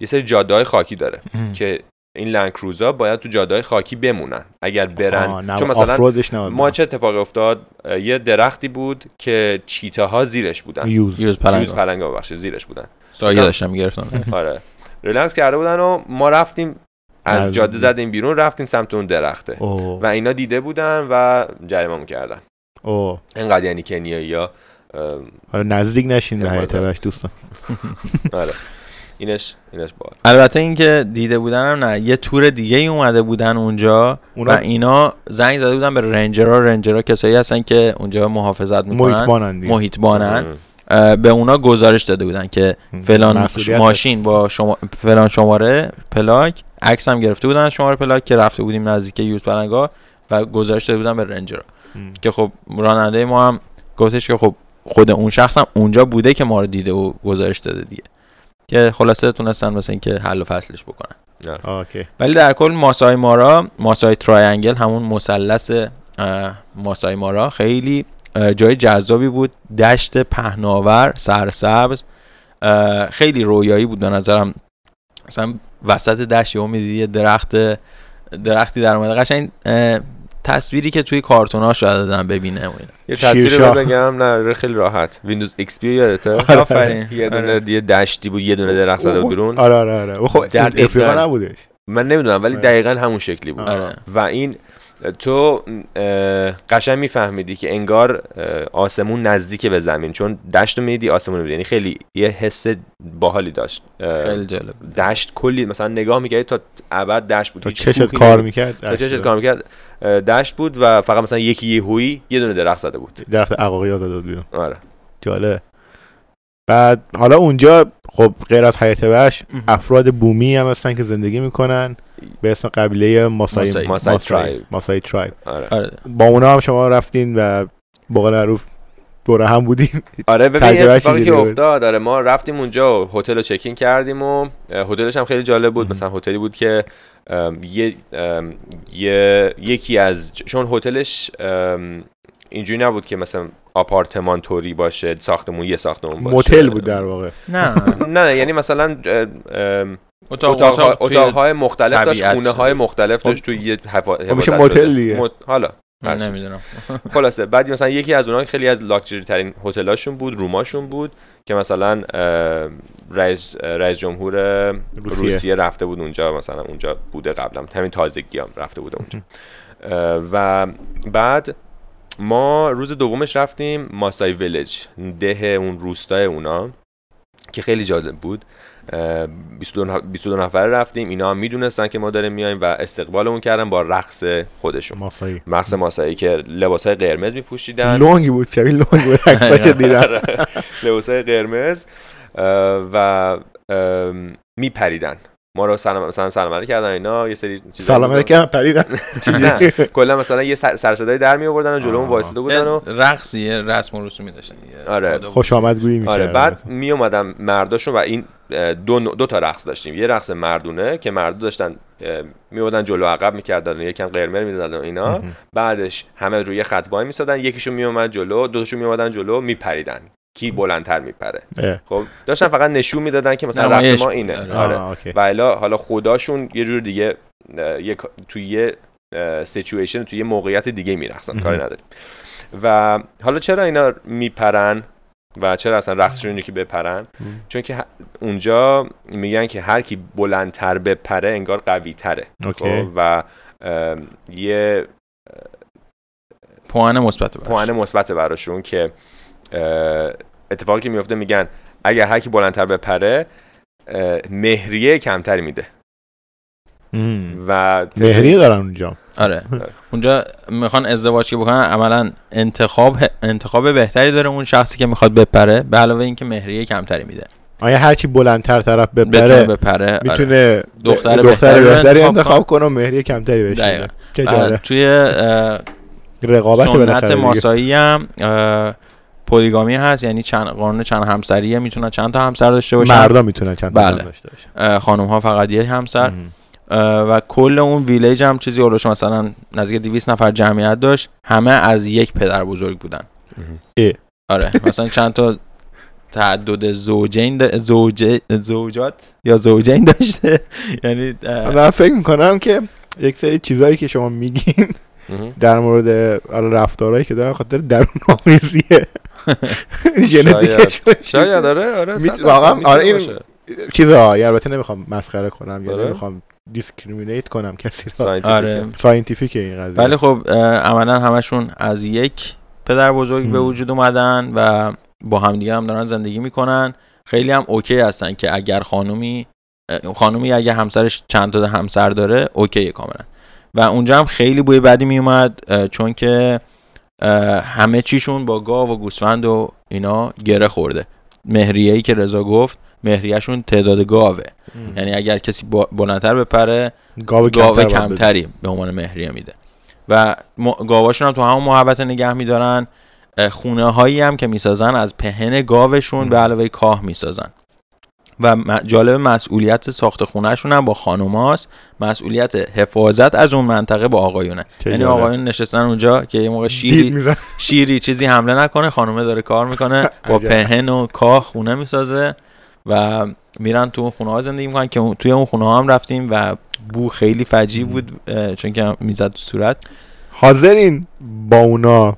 Speaker 2: یه سری جاده خاکی داره که این لنکروزا باید تو جاده خاکی بمونن. اگر برن
Speaker 3: چون مثلا
Speaker 2: ما چه اتفاقی افتاد؟ یه درختی بود که چیته ها زیرش بودن.
Speaker 3: یوز,
Speaker 1: یوز پلنگا,
Speaker 2: یوز پلنگا زیرش بودن.
Speaker 1: سایه داشتم گرفتن
Speaker 2: آره. ریلکس کرده بودن و ما رفتیم از جاده زدیم بیرون رفتیم سمت اون درخته. و اینا دیده بودن و جریمه کردن. اینقدر یعنی کنیایی ها
Speaker 3: آره نزدیک نشین به حیات دوستان.
Speaker 2: آره. اینش اینش بار
Speaker 1: البته اینکه دیده بودن هم نه یه تور دیگه ای اومده بودن اونجا اونا... و اینا زنگ زده بودن به رنجرها. رنجرها کسایی هستن که اونجا محافظت می‌کنن.
Speaker 3: محیط بانن,
Speaker 1: محیط بانن. به اونا گزارش داده بودن که فلان ماشین با شما فلان شماره پلاک عکس هم گرفته بودن شماره پلاک که رفته بودیم نزدیک یوز پلنگا و گزارش داده بودن به رنجر. که خب راننده ما هم گفتش که خب خود اون شخص هم اونجا بوده که ما رو دیده و گزارش داده دیگه. که خلاصه تونستن مثلا اینکه حل و فصلش بکنن.
Speaker 3: آره.
Speaker 1: ولی در کل ماسای مارا ماسای Triangle همون مثلث ماسای مارا خیلی جای جذابی بود. دشت پهناور سرسبز. خیلی رویایی بود به نظرم. مثلا وسط دشت یهو می‌دیدی یه درخت درختی در اومده. قشنگ تصویری که توی کارتونا شاید دادن ببینه
Speaker 2: یه تصویری رو بگم. نه خیلی راحت. ویندوز ایکس پی یادته؟
Speaker 1: آفرین.
Speaker 2: یه دونه آره. یه دشتی بود یه دونه درخت زده بیرون.
Speaker 3: آره آره آره. خب در نبودش.
Speaker 2: من نمی‌دونم ولی آره. دقیقا همون شکلی بود.
Speaker 1: آره.
Speaker 2: و این تو قشنگ میفهمیدی که انگار آسمون نزدیک به زمین چون دشت رو میدی آسمون رو یعنی خیلی یه حس باحالی داشت.
Speaker 1: خیلی جالب.
Speaker 2: دشت کلی مثلا نگاه می‌کردی تا ابد دشت بود.
Speaker 3: چشت کار می‌کرد
Speaker 2: چشت کار می‌کرد. دشت بود و فقط مثلا یکی یه هویی یه دونه درخت زده بود.
Speaker 3: درخت عقاقی زده بود
Speaker 2: آره.
Speaker 3: جالب. بعد حالا اونجا خب غیر از حیات وحش افراد بومی هم هستن که زندگی می‌کنن به اسم قبیله ماسای
Speaker 2: ماسای, ترایب
Speaker 3: ماسای ترایب
Speaker 2: آره.
Speaker 3: با اونا هم شما رفتین و بقول معروف دور هم بودیم
Speaker 2: آره ببین اتفاقی که افتاد آره ما رفتیم اونجا هتل رو چکین کردیم و هتلش هم خیلی جالب بود. مثلا هتلی بود که یه یه یکی از چون هتلش اینجوری نبود که مثلا آپارتمان توری باشه ساختمون یه ساختمون باشه
Speaker 3: موتل بود در واقع
Speaker 1: نه
Speaker 2: نه یعنی مثلا
Speaker 1: اتاق
Speaker 2: اتاق اتاقهای مختلف داشت خونه های مختلف داشت توی یه.
Speaker 3: خب میشه موتل. دیگه.
Speaker 2: حالا.
Speaker 1: نمی‌دونم
Speaker 2: خلاصه بعد مثلا یکی از اونها خیلی از لاکچری ترین هتلاشون بود روماشون بود که مثلا رئیس رئیس جمهور
Speaker 3: روسیه.
Speaker 2: روسیه. رفته بود اونجا مثلا اونجا بوده قبلا همین تازگی هم رفته بوده اونجا و بعد ما روز دومش رفتیم ماسای ویلج ده اون روستای اونا که خیلی جالب بود. اه، 22 نف- 22 نفره رفتیم. اینا هم می‌دونستن که ما داریم میایم و استقبالمون کردن با رقص خودشون.
Speaker 3: ماسایی.
Speaker 2: رقص ماسایی که لباس های قرمز میپوشیدن.
Speaker 3: لونگی بود شبیه لونگ بود. عکساشو دیدم.
Speaker 2: لباس های قرمز و میپریدن. ما رو سلام مثلا سلام علیک کردن اینا یه سری چیزا
Speaker 3: سلام علیکم پریدن.
Speaker 2: نه. کلا مثلا یه سر سر صدای در می آوردن و جلومون. وایساده بودن و
Speaker 1: رقصی یه رسم و رسومی داشتن.
Speaker 2: آره.
Speaker 3: خوش آمدگویی می‌کردن
Speaker 2: آره بعد می اومدن مرداشون و این دو, دو تا رقص داشتیم. یه رقص مردونه که مردو داشتن می اومدن جلو عقب می‌کردن و یکم قرمز می‌دادن و اینا. بعدش همه روی خط وای میسادن یکیشون می اومد جلو دو تاشون می اومدن جلو میپریدن. کی بلندتر میپره. خب داشتن فقط نشون می‌دادن که مثلا رقص ما. اینه
Speaker 1: آره.
Speaker 2: آره. و الا حالا خداشون یه جور دیگه یه توی یه سیچویشن توی یه موقعیت دیگه میرقصن کاری نداریم و حالا چرا اینا میپرن و چرا اصلا رقصشون اینه که بپرن چون که اونجا میگن که هر کی بلندتر بپره انگار قوی تره
Speaker 3: اوکی.
Speaker 2: و یه
Speaker 1: پوان مثبت براش.
Speaker 2: پوان مثبت براشون که اتفاقی که میفته میگن اگر هر کی بلندتر بپره مهریه کمتری میده. و
Speaker 3: مهریه دارن اونجا
Speaker 1: آره اونجا می‌خوان ازدواج که بکنن عملا انتخاب انتخاب بهتری داره اون شخصی که می‌خواد بپره به علاوه اینکه مهریه کمتری میده
Speaker 3: آیا هرچی بلندتر طرف بپره
Speaker 1: بپره آره.
Speaker 3: می‌تونه
Speaker 1: دختر
Speaker 3: دختر
Speaker 1: بهتری انتخاب
Speaker 3: کنه و مهریه کمتری
Speaker 1: آره.
Speaker 3: جالب.
Speaker 1: توی
Speaker 3: رقابت
Speaker 1: سنت. ماسایی هم اه، پلیگامی هست یعنی چند قانون چند همسریه می‌تونن چند تا همسر داشته باشن
Speaker 3: مردا می‌تونن چند تا
Speaker 1: بله.
Speaker 3: داشته باشن
Speaker 1: خانم ها فقط یک همسر
Speaker 3: مم.
Speaker 1: و کل اون ویلیج هم چیزی اولش مثلا نزدیک 200 نفر جمعیت داشت همه از یک پدر بزرگ بودن
Speaker 3: اه.
Speaker 1: آره مثلا چند تا تعدد زوجین زوجه زوجات یا زوجین داشته یعنی
Speaker 3: من فکر می‌کنم که یک سری چیزایی که شما میگین. در مورد رفتارهایی که دارن خاطر درون آمیزیه ژنتیکشون
Speaker 2: شاید. آره آره
Speaker 3: واقعا، آره، این-. چیزا البته نمی‌خوام مسخره کنم یا. نمی‌خوام discriminate کنم کسی را
Speaker 2: scientific ه.
Speaker 1: آره.
Speaker 3: scientific این قضیه.
Speaker 1: ولی خب عملا همشون از یک پدر بزرگ به. وجود اومدن و با همدیگه هم دارن زندگی می‌کنن. خیلی هم اوکی هستن که اگر خانومی خانومی اگه همسرش چند تا همسر داره اوکی کاملا. و اونجا هم خیلی بوی بدی میومد چون که همه چیشون با گاو و گوسفند و اینا گره خورده مهریه ای که رضا گفت مهریهشون تعداد گاوه
Speaker 3: مم.
Speaker 1: یعنی اگر کسی بلندتر بپره
Speaker 3: گاو
Speaker 1: گاو
Speaker 3: کمتر.
Speaker 1: کمتری به عنوان مهریه میده و م- گاواشون هم تو همون محوطه نگه میدارن خونه هایی هم که می‌سازن از پهن گاوشون
Speaker 3: م.
Speaker 1: به علاوه کاه می‌سازن و جالب مسئولیت ساخت خونهشون هم با خانوماست مسئولیت حفاظت از اون منطقه با آقایونه. یعنی. آقایون نشستن اونجا که یه موقع شیری شیری چیزی حمله نکنه خانومه داره کار می‌کنه با. پهن و کاه خونه می‌سازه و میرن تو اون خونه ها زندگی می‌کنن که توی اون خونه ها هم رفتیم و بو خیلی فجیع بود چون که می‌زد تو صورت.
Speaker 3: حاضرین با اونا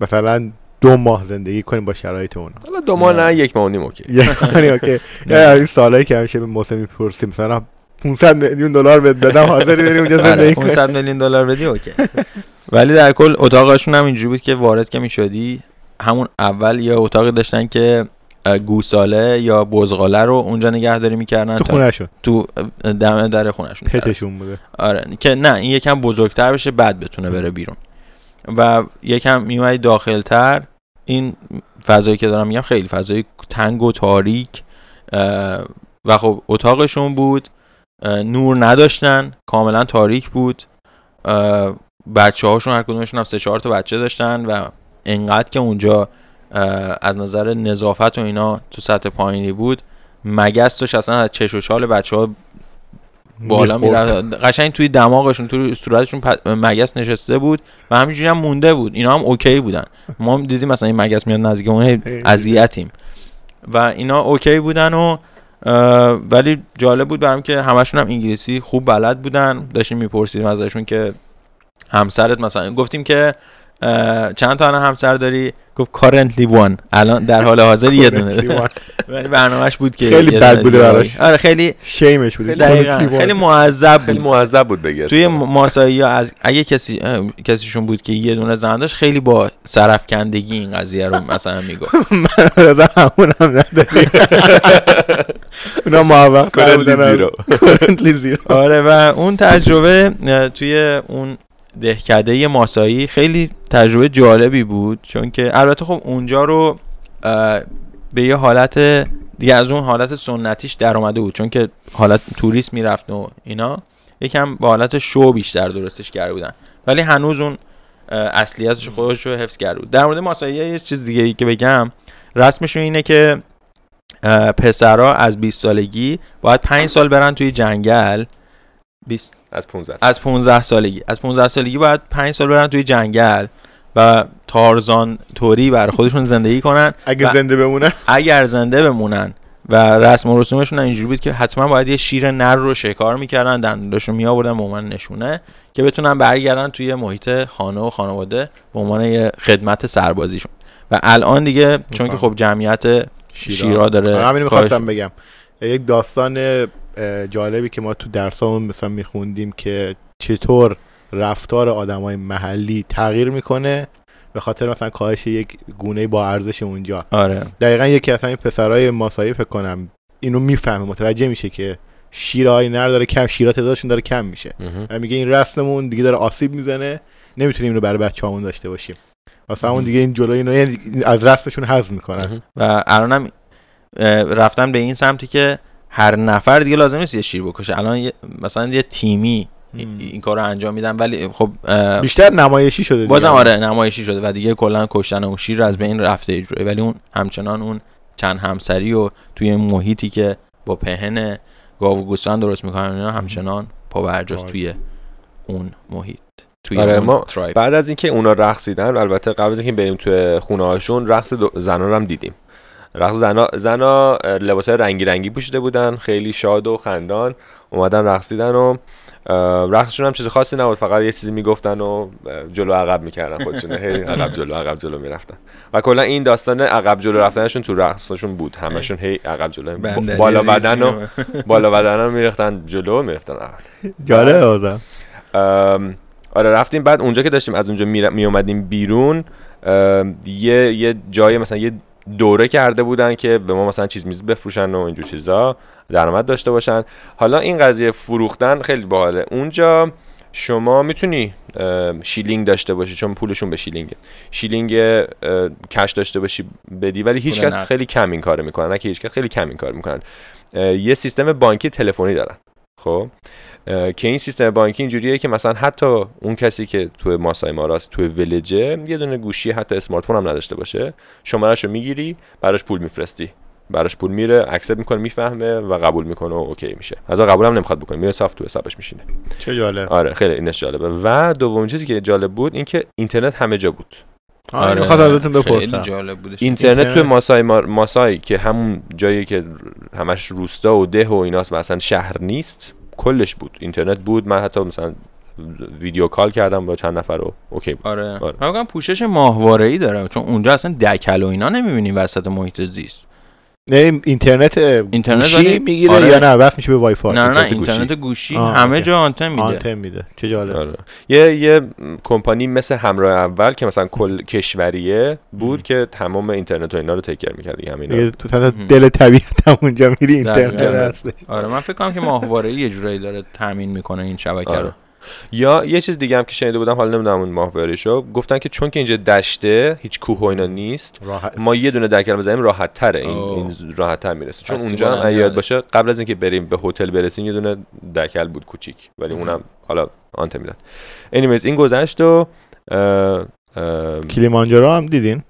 Speaker 3: مثلا دو ماه زندگی کنیم با شرایط اونا
Speaker 2: حالا دو ماه نه. یک ماه و نیم اوکی.
Speaker 3: یعنی اوکی. یا این سالایی که همیشه به محسن می‌پرسیم مثلا 500 میلیون دلار بدم حاضری بری اونجا
Speaker 1: آره،
Speaker 3: زندگی کنی
Speaker 1: 500 میلیون دلار بدی اوکی. ولی در کل اتاقشون هم اینجوری بود که وارد که می‌شدی همون اول یه اتاقی داشتن که گوساله یا بزغاله رو اونجا نگهداری می‌کردن.
Speaker 3: تو خونهشون؟
Speaker 1: تو دم در خونهشون.
Speaker 3: پتشون بوده.
Speaker 1: آره که نه این یکم بزرگتر بشه بعد بتونه بره بیرون. و یکم میومدی داخلتر. این فضایی که دارم میگم خیلی فضای تنگ و تاریک و خب اتاقشون بود نور نداشتن کاملا تاریک بود. بچه هاشون هر کدومشون هم سه چهار تا بچه داشتن و انقدر که اونجا از نظر نظافت و اینا تو سطح پایینی بود مگس داشت اصلا از چش و چال بچه ها بالا. میره قشنگ توی دماغشون توی صورتشون پ- مگس نشسته بود و همینجوری هم مونده بود. اینا هم اوکی بودن. ما دیدیم مثلا این مگس میاد نزدیک اون هی
Speaker 3: هی.
Speaker 1: اذیتیم. و اینا اوکی بودن و ولی جالب بود برام که همشون هم انگلیسی خوب بلد بودن. داشتیم میپرسیدیم ازشون که همسرت مثلا گفتیم که چند تا همسر داری؟ گفت currently one. الان در حال حاضر یه دونه. ولی برنامهش بود که
Speaker 3: خیلی بد بوده براش.
Speaker 1: آره خیلی
Speaker 3: شیمش بود
Speaker 1: خیلی معذب
Speaker 2: خیلی معذب بود بگه.
Speaker 1: توی ماسایی ها از اگه کسی کسیشون بود که یه دونه زن داشت خیلی با سرفکندگی این قضیه رو مثلا می‌گفت.
Speaker 3: من همونم نداری. اونا موفق
Speaker 1: currently زیرو آره و اون تجربه توی اون دهکده ماسایی خیلی تجربه جالبی بود چون که البته خب اونجا رو به یه حالت دیگه از اون حالت سنتیش در اومده بود چون که حالت توریست می‌رفت و اینا یکم با حالت شو بیشتر درستش کرده بودن. ولی هنوز اون اصلیتش خودش رو حفظ کرده بود. در مورد ماسایی یه چیز دیگه ای که بگم رسمشون اینه که پسرها از 20 سالگی باید 5 سال برن توی جنگل.
Speaker 2: 20 از 15
Speaker 1: از 15 سالگی. از 15 سالگی باید 5 سال برن توی جنگل. و تارزان توری بر خودشون زندگی کنن
Speaker 3: اگه زنده بمونن.
Speaker 1: اگر زنده بمونن و رسم و رسومشون اینجوری بود که حتما باید یه شیر نر رو شکار می‌کردن دندونشون می آوردن به عنوان نشونه که بتونن برگردن توی محیط خانه و خانواده به عنوان یه خدمت سربازیشون. و الان دیگه چون که خب جمعیت شیرا. داره
Speaker 3: همین می‌خواستم بگم. یک داستان جالبی که ما تو درسامون مثلا میخوندیم که چطور رفتار آدمای محلی تغییر می‌کنه به خاطر مثلا کاهش یک گونه با ارزش اونجا.
Speaker 1: آره.
Speaker 3: دقیقا یکی از این پسرای ماسایی فکر کنم اینو می‌فهمه متوجه میشه که شیرهای نر داره کم شیرا تعدادشون داره کم میشه. و میگه این رسممون دیگه داره آسیب می‌زنه. نمی‌تونیم اینو برای بچه‌هامون داشته باشیم. واسه همون دیگه این جلوی اینو از رسمشون حذف می‌کنن.
Speaker 1: و الانم رفتن به این سمتی که هر نفر دیگه لازم نیست یه شیر بکشه. الان مثلا یه تیمی این کار رو انجام میدن ولی خب
Speaker 3: بیشتر نمایشی شده
Speaker 1: بازم آره نمایشی شده و دیگه کلا کشتن اون شیر از بین رفته اجرایی. ولی اون همچنان اون چند همسری و توی محیطی که با پهن گاو و گوسفند درست می‌کنن اینا همچنان پا برجاست توی اون محیط توی
Speaker 2: آره ما بعد از اینکه اونا رقصیدن البته قبل از اینکه بریم توی خونه هاشون رقص زنان رو هم دیدیم. رقص زنا زنا لباس رنگی رنگی پوشیده بودن خیلی شاد و خندان. اومدن رقصیدن و رقصشون هم چیز خاصی نبود فقط یه چیزی می‌گفتن و جلو عقب می‌کردن خودشون. هی عقب جلو عقب جلو می‌رفتن. و کلا این داستان عقب جلو رفتنشون تو رقصشون بود. همشون هی عقب جلو بالا بدن و بالا بدن رو می‌رفتن جلو می‌رفتن
Speaker 3: جالب
Speaker 2: آره رفتیم. بعد اونجا که داشتیم از اونجا می اومدیم بیرون یه یه جای مثلا یه دوره کرده بودن که به ما مثلا چیز میز بفروشن و اینجور چیزا درآمد داشته باشن. حالا این قضیه فروختن خیلی باحاله. اونجا شما می‌تونی شیلینگ داشته باشی چون پولشون به شیلینگه شیلینگ cash داشته باشی بدی ولی هیچ کس خیلی کم این کارو می‌کنن. نه که هیچ کس خیلی کم این کار می‌کنن. یه سیستم بانکی تلفنی دارن. خب؟ که این سیستم بانکی اینجوریه که مثلا حتی اون کسی که تو ماسای ماراست تو ولجه یه دونه گوشی حتی smart phone هم نداشته باشه شمارهشو می‌گیری براش پول میفرستی. براش پول میره accept می‌کنه می‌فهمه و قبول می‌کنه و اوکی میشه. حتی قبول هم نمی‌خواد بکنه میره صاف تو حسابش میشینه.
Speaker 3: چه جالب.
Speaker 2: آره خیلی اینش جالبه. و دومین چیزی که جالب بود این که اینترنت همه جا بود.
Speaker 3: آره می‌خواد ازتون بپرسم.
Speaker 1: اینترنت,
Speaker 2: اینترنت؟ توی ماسای مارا که همون جایی که همش روستا و ده و ایناست و اصلا شهر نیست کلش بود. اینترنت بود. من حتی مثلا ویدیو کال کردم با چند نفر رو اوکی بود.
Speaker 1: آره, آره. من پوشش ماهواره ای داره. چون اونجا اصلا دکل و اینا نمی‌بینی وسط محیط زیست.
Speaker 3: نه اینترنت اینترنت گوشی می‌گیره آره. یا نه؟ بس میشه به وای فای
Speaker 1: نه نه اینترنت گوشی. همه جا آنتن میده.
Speaker 3: آنتن میده. چه جالب.
Speaker 2: آره. یه یه کمپانی مثل همراه اول که مثلا کل کشوریه بود که تمام اینترنت و اینا رو تکر می‌کرد دیگه همینا
Speaker 3: تو دل طبیعت هم اونجا میری اینترنت هستش
Speaker 1: آره من فکر کنم که ماهواره یه جورایی داره تامین می‌کنه این شبکه رو.
Speaker 2: آره. یا یه چیز دیگه هم که شنیده بودم حالا نمی‌دونم اون ماهوارهشو گفتن که چون که اینجا دشته هیچ کوه و اینا نیست ما یه دونه دکل بزنیم راحت تره این, این راحت تر می‌رسه. چون اونجا هم یاد باشه قبل از اینکه بریم به هتل برسیم یه دونه دکل بود کوچیک. ولی اونم حالا آنته می‌داد. انیمیز این گذشت و
Speaker 3: کلیمانجارو هم دیدین؟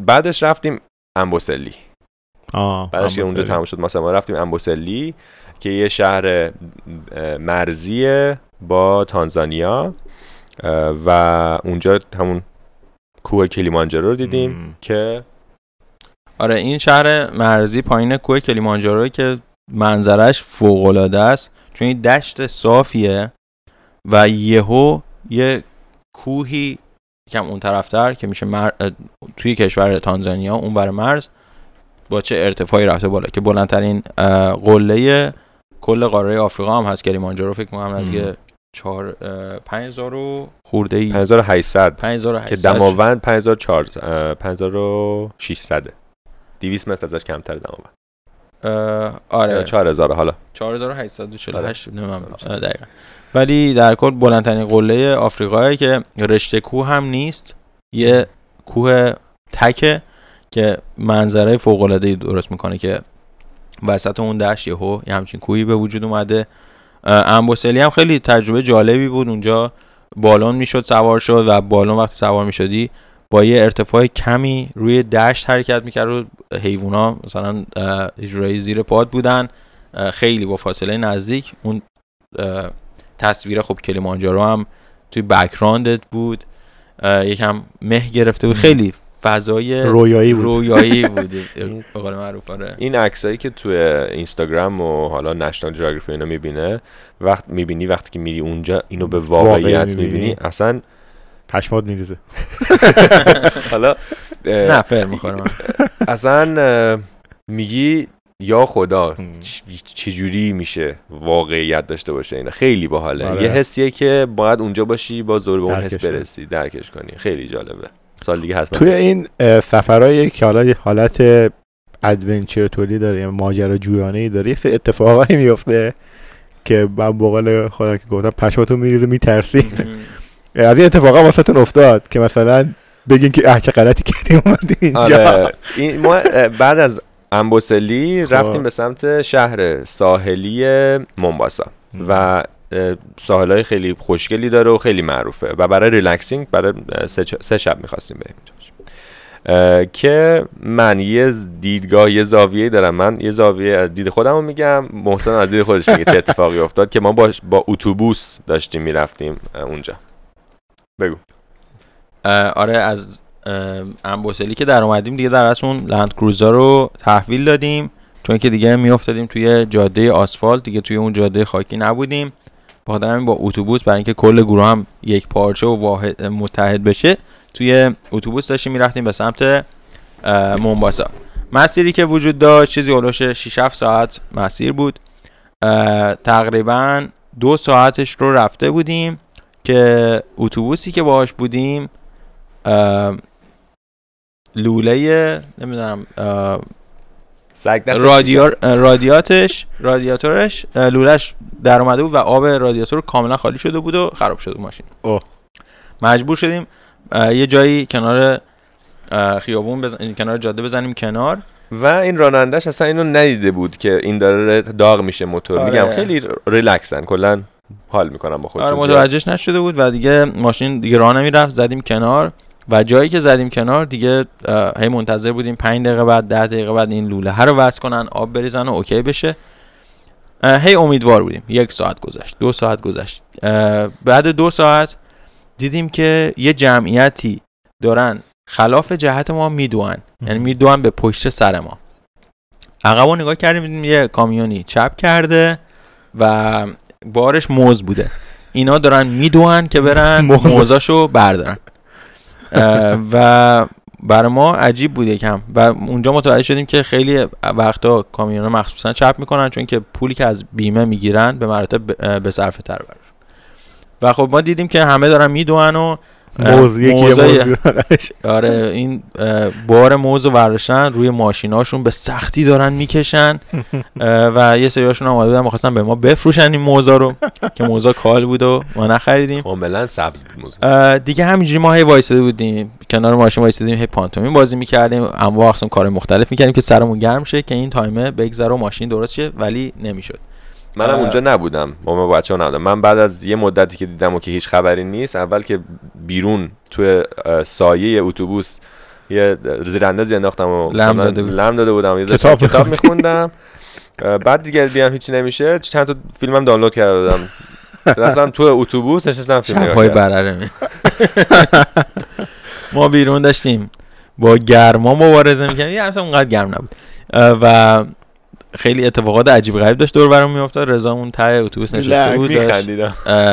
Speaker 2: بعدش رفتیم امبوسلی.
Speaker 3: آه
Speaker 2: بعدش که اونجا تموم شد مثلا ما رفتیم امبوسلی که یه شهر مرزیه. با تانزانیا و اونجا همون کوه کلیمانجارو رو دیدیم مم. که
Speaker 1: آره این شهر مرزی پایین کوه کلیمانجارو که منظرش فوقالعاده است. چون این دشت صافیه و یهو یه کوهی کم اون طرفتر که میشه مر... توی کشور تانزانیا اون بر مرز با چه ارتفاعی رفته بالا که بلندترین قله کل قاره آفریقا هم هست. کلیمانجارو فکر کنم نزدیک 4 5000 و خورده ای
Speaker 2: 5800
Speaker 1: 5800
Speaker 2: که دماوند 5400 5600 200 متر ازش کمتر دماوند.
Speaker 1: آره.
Speaker 2: 4000 حالا.
Speaker 1: 4848 نمی‌دونم. دقیقا. ولی در کل بلندترین قله آفریقایی که رشته کوه هم نیست یه کوه تکه که منظره فوق العاده درست می‌کنه که وسط اون دشت یهو یه همچین کوهی به وجود اومده. امبوسلی هم خیلی تجربه جالبی بود. اونجا بالون می‌شد سوار شد و بالون وقتی سوار می‌شدی با یه ارتفاع کمی روی دشت حرکت می‌کرد و حیوونا مثلا جورایی زیر پاد بودن. خیلی با فاصله نزدیک. اون تصویر خب کلیمانجارو هم توی بکراندت بود. یکم مه گرفته بود. خیلی فضای
Speaker 3: رویایی بود.
Speaker 1: رویایی بود. معروف آره.
Speaker 2: این عکسایی که توی اینستاگرام و حالا نشنال جیوگرافی اینا می‌بینه وقت می‌بینی وقتی که میری اونجا اینو به واقعیت می‌بینی؟ اصلا
Speaker 3: پشمات میریزه.
Speaker 2: حالا
Speaker 1: نه فر می‌خورم
Speaker 2: اصلا میگی یا خدا چجوری میشه واقعیت داشته باشه اینا؟ خیلی باحاله.
Speaker 3: آره.
Speaker 2: یه حسیه که باید اونجا باشی با زور به اون حس برسی درکش کنی. خیلی جالبه. سال دیگه حتما
Speaker 3: توی این سفرهای که حالا حالت adventure تولی داره یا ماجرا جویانه ای داره یه سری اتفاقایی میفته که من بقول خدا که گفتم پشماتون میریزه میترسی از این اتفاقا واسهتون افتاد که مثلا بگین که اه چه غلطی کردیم اومدیم اینجا.
Speaker 2: آره. این ما بعد از امبوسلی رفتیم به سمت شهر ساحلی مومباسا و ساحل های خیلی خوشگلی داره و خیلی معروفه. و برای relaxing برای سه, شب می‌خواستیم بریم که من یه دیدگاه یه زاویه دارم. من یه زاویه از دید خودم رو میگم. محسن از دید خودش میگه چه اتفاقی افتاد که ما با, با اتوبوس داشتیم می‌رفتیم اونجا. بگو.
Speaker 1: آره از امبوسلی که در اومدیم دیگه در اصل اون لند کروزا رو تحویل دادیم. چون که دیگه میافتادیم توی جاده آسفالت دیگه توی اون جاده خاکی نبودیم. بخاطر همین با اتوبوس برای اینکه کل گروه هم یک پارچه و واحد متحد بشه توی اتوبوس داشتیم می‌رفتیم به سمت مومباسا مسیری که وجود داشت چیزی اولوش 6 7 ساعت مسیر بود. تقریبا دو ساعتش رو رفته بودیم که اتوبوسی که باهاش بودیم لوله نمی‌دونم رادیار رادیاتش رادیاتورش لولش در اومده بود و آب رادیاتور کاملا خالی شده بود و خراب شده ماشین.
Speaker 3: اوه.
Speaker 1: مجبور شدیم یه جایی کنار خیابون بزن... کنار جاده بزنیم کنار.
Speaker 2: و این رانندش اصلا اینو ندیده بود که این داره داغ میشه موتور. آره. میگم خیلی ریلکسن کلا حال می‌کنم با خودشون
Speaker 1: آره متوجهش نشده بود و دیگه ماشین دیگه راه نمی‌رفت زدیم کنار. و جایی که زدیم کنار دیگه هی منتظر بودیم 5 دقیقه بعد 10 دقیقه بعد این لوله هر رو وصل کنن آب بریزن و اوکی بشه. هی امیدوار بودیم. یک ساعت گذشت دو ساعت گذشت. بعد دو ساعت دیدیم که یه جمعیتی دارن خلاف جهت ما میدوان. یعنی میدوان به پشت سر ما. عقبا نگاه کردیم دیدیم یه کامیونی چپ کرده و بارش موز بوده. اینا دارن میدوان که برن موزاشو بردارن. و برای ما عجیب بود یکم. و اونجا متوجه شدیم که خیلی وقتا کامیون مخصوصا چپ می‌کنن چون که پولی که از بیمه می‌گیرن به مراتب به صرف تر برشون و خب ما دیدیم که همه دارن می‌دونن و
Speaker 3: موز یکی
Speaker 1: آره این بار موز و ورداشتن روی ماشیناشون به سختی دارن می‌کشن. و یه سریاشون هم بودن به ما بفروشن این موزا رو که موزا کال بود و ما نخریدیم.
Speaker 2: کاملا سبز بود موزا
Speaker 1: دیگه همینجوری ما هی وایساده بودیم. کنار ماشین وایسادیم هی پانتومین بازی می‌کردیم. اما وقت کار مختلف می‌کردیم که سرمون گرم شه که این تایمه بگذره و ماشین درست شه ولی نمی‌شد.
Speaker 2: منم اونجا نبودم. با بچه ها نبودم من بعد از یه مدتی که دیدم و که هیچ خبری نیست اول که بیرون توی سایه اتوبوس یه زیراندازی انداختم و
Speaker 1: لم داده,
Speaker 2: بود. لم داده بودم. یه کتاب, کتاب میخوندم. بعد دیگه دیدم هیچی نمیشه. چند تا فیلمم دانلود کرده بودم رفتم تو اتوبوس نشستم فیلم
Speaker 1: نگاه برره ما بیرون داشتیم. با گرما مبارزه می‌کردیم. یه اصلا اونقدر گرم نبود. و خیلی اتفاقات عجیب غریب داشت. دور برام میافتاد. رضا اون ته اتوبوس نشسته بود
Speaker 2: میخندید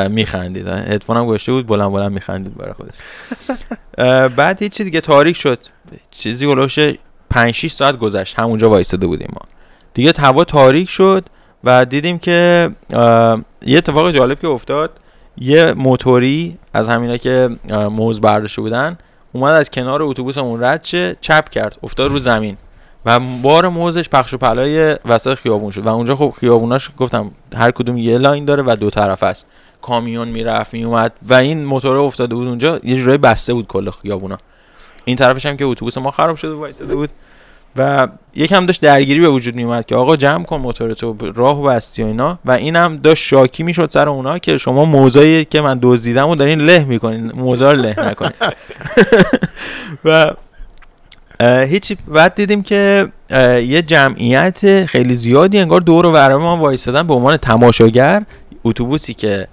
Speaker 1: میخندید. هدفونم گوشته بود بلند بلند میخندید برای خودش. بعد هیچی دیگه تاریک شد. چیزی هلوش 5 6 ساعت گذشت. همونجا وایساده بودیم ما. دیگه هوا تاریک شد و دیدیم که یه اتفاق جالب که افتاد. یه موتوری از همینا که موز برداشته بودن اومد از کنار اتوبوسمون رد شه چپ کرد. افتاد رو زمین. و بار موزش پخش و پلا وسط خیابون شد. و اونجا خب خیابوناش گفتم هر کدوم یه لاین داره و دو طرف است. کامیون می‌رفت میومد و این موتور افتاده بود اونجا. یه جورایی بسته بود کل خیابونا. این طرفش هم که اتوبوس ما خراب شده وایساده بود. و یکم داشت درگیری به وجود میومد که آقا جمع کن موتور تو راه و بستی و اینا. و اینم داشت شاکی می‌شد سر اونا که شما موزایی که من دزدیدم و دارین له می‌کنین. موزا رو له نکنین. و هیچی بعد دیدیم که یه جمعیت خیلی زیادی انگار دور و برای ما وایستادن به عنوان تماشاگر. اتوبوسی که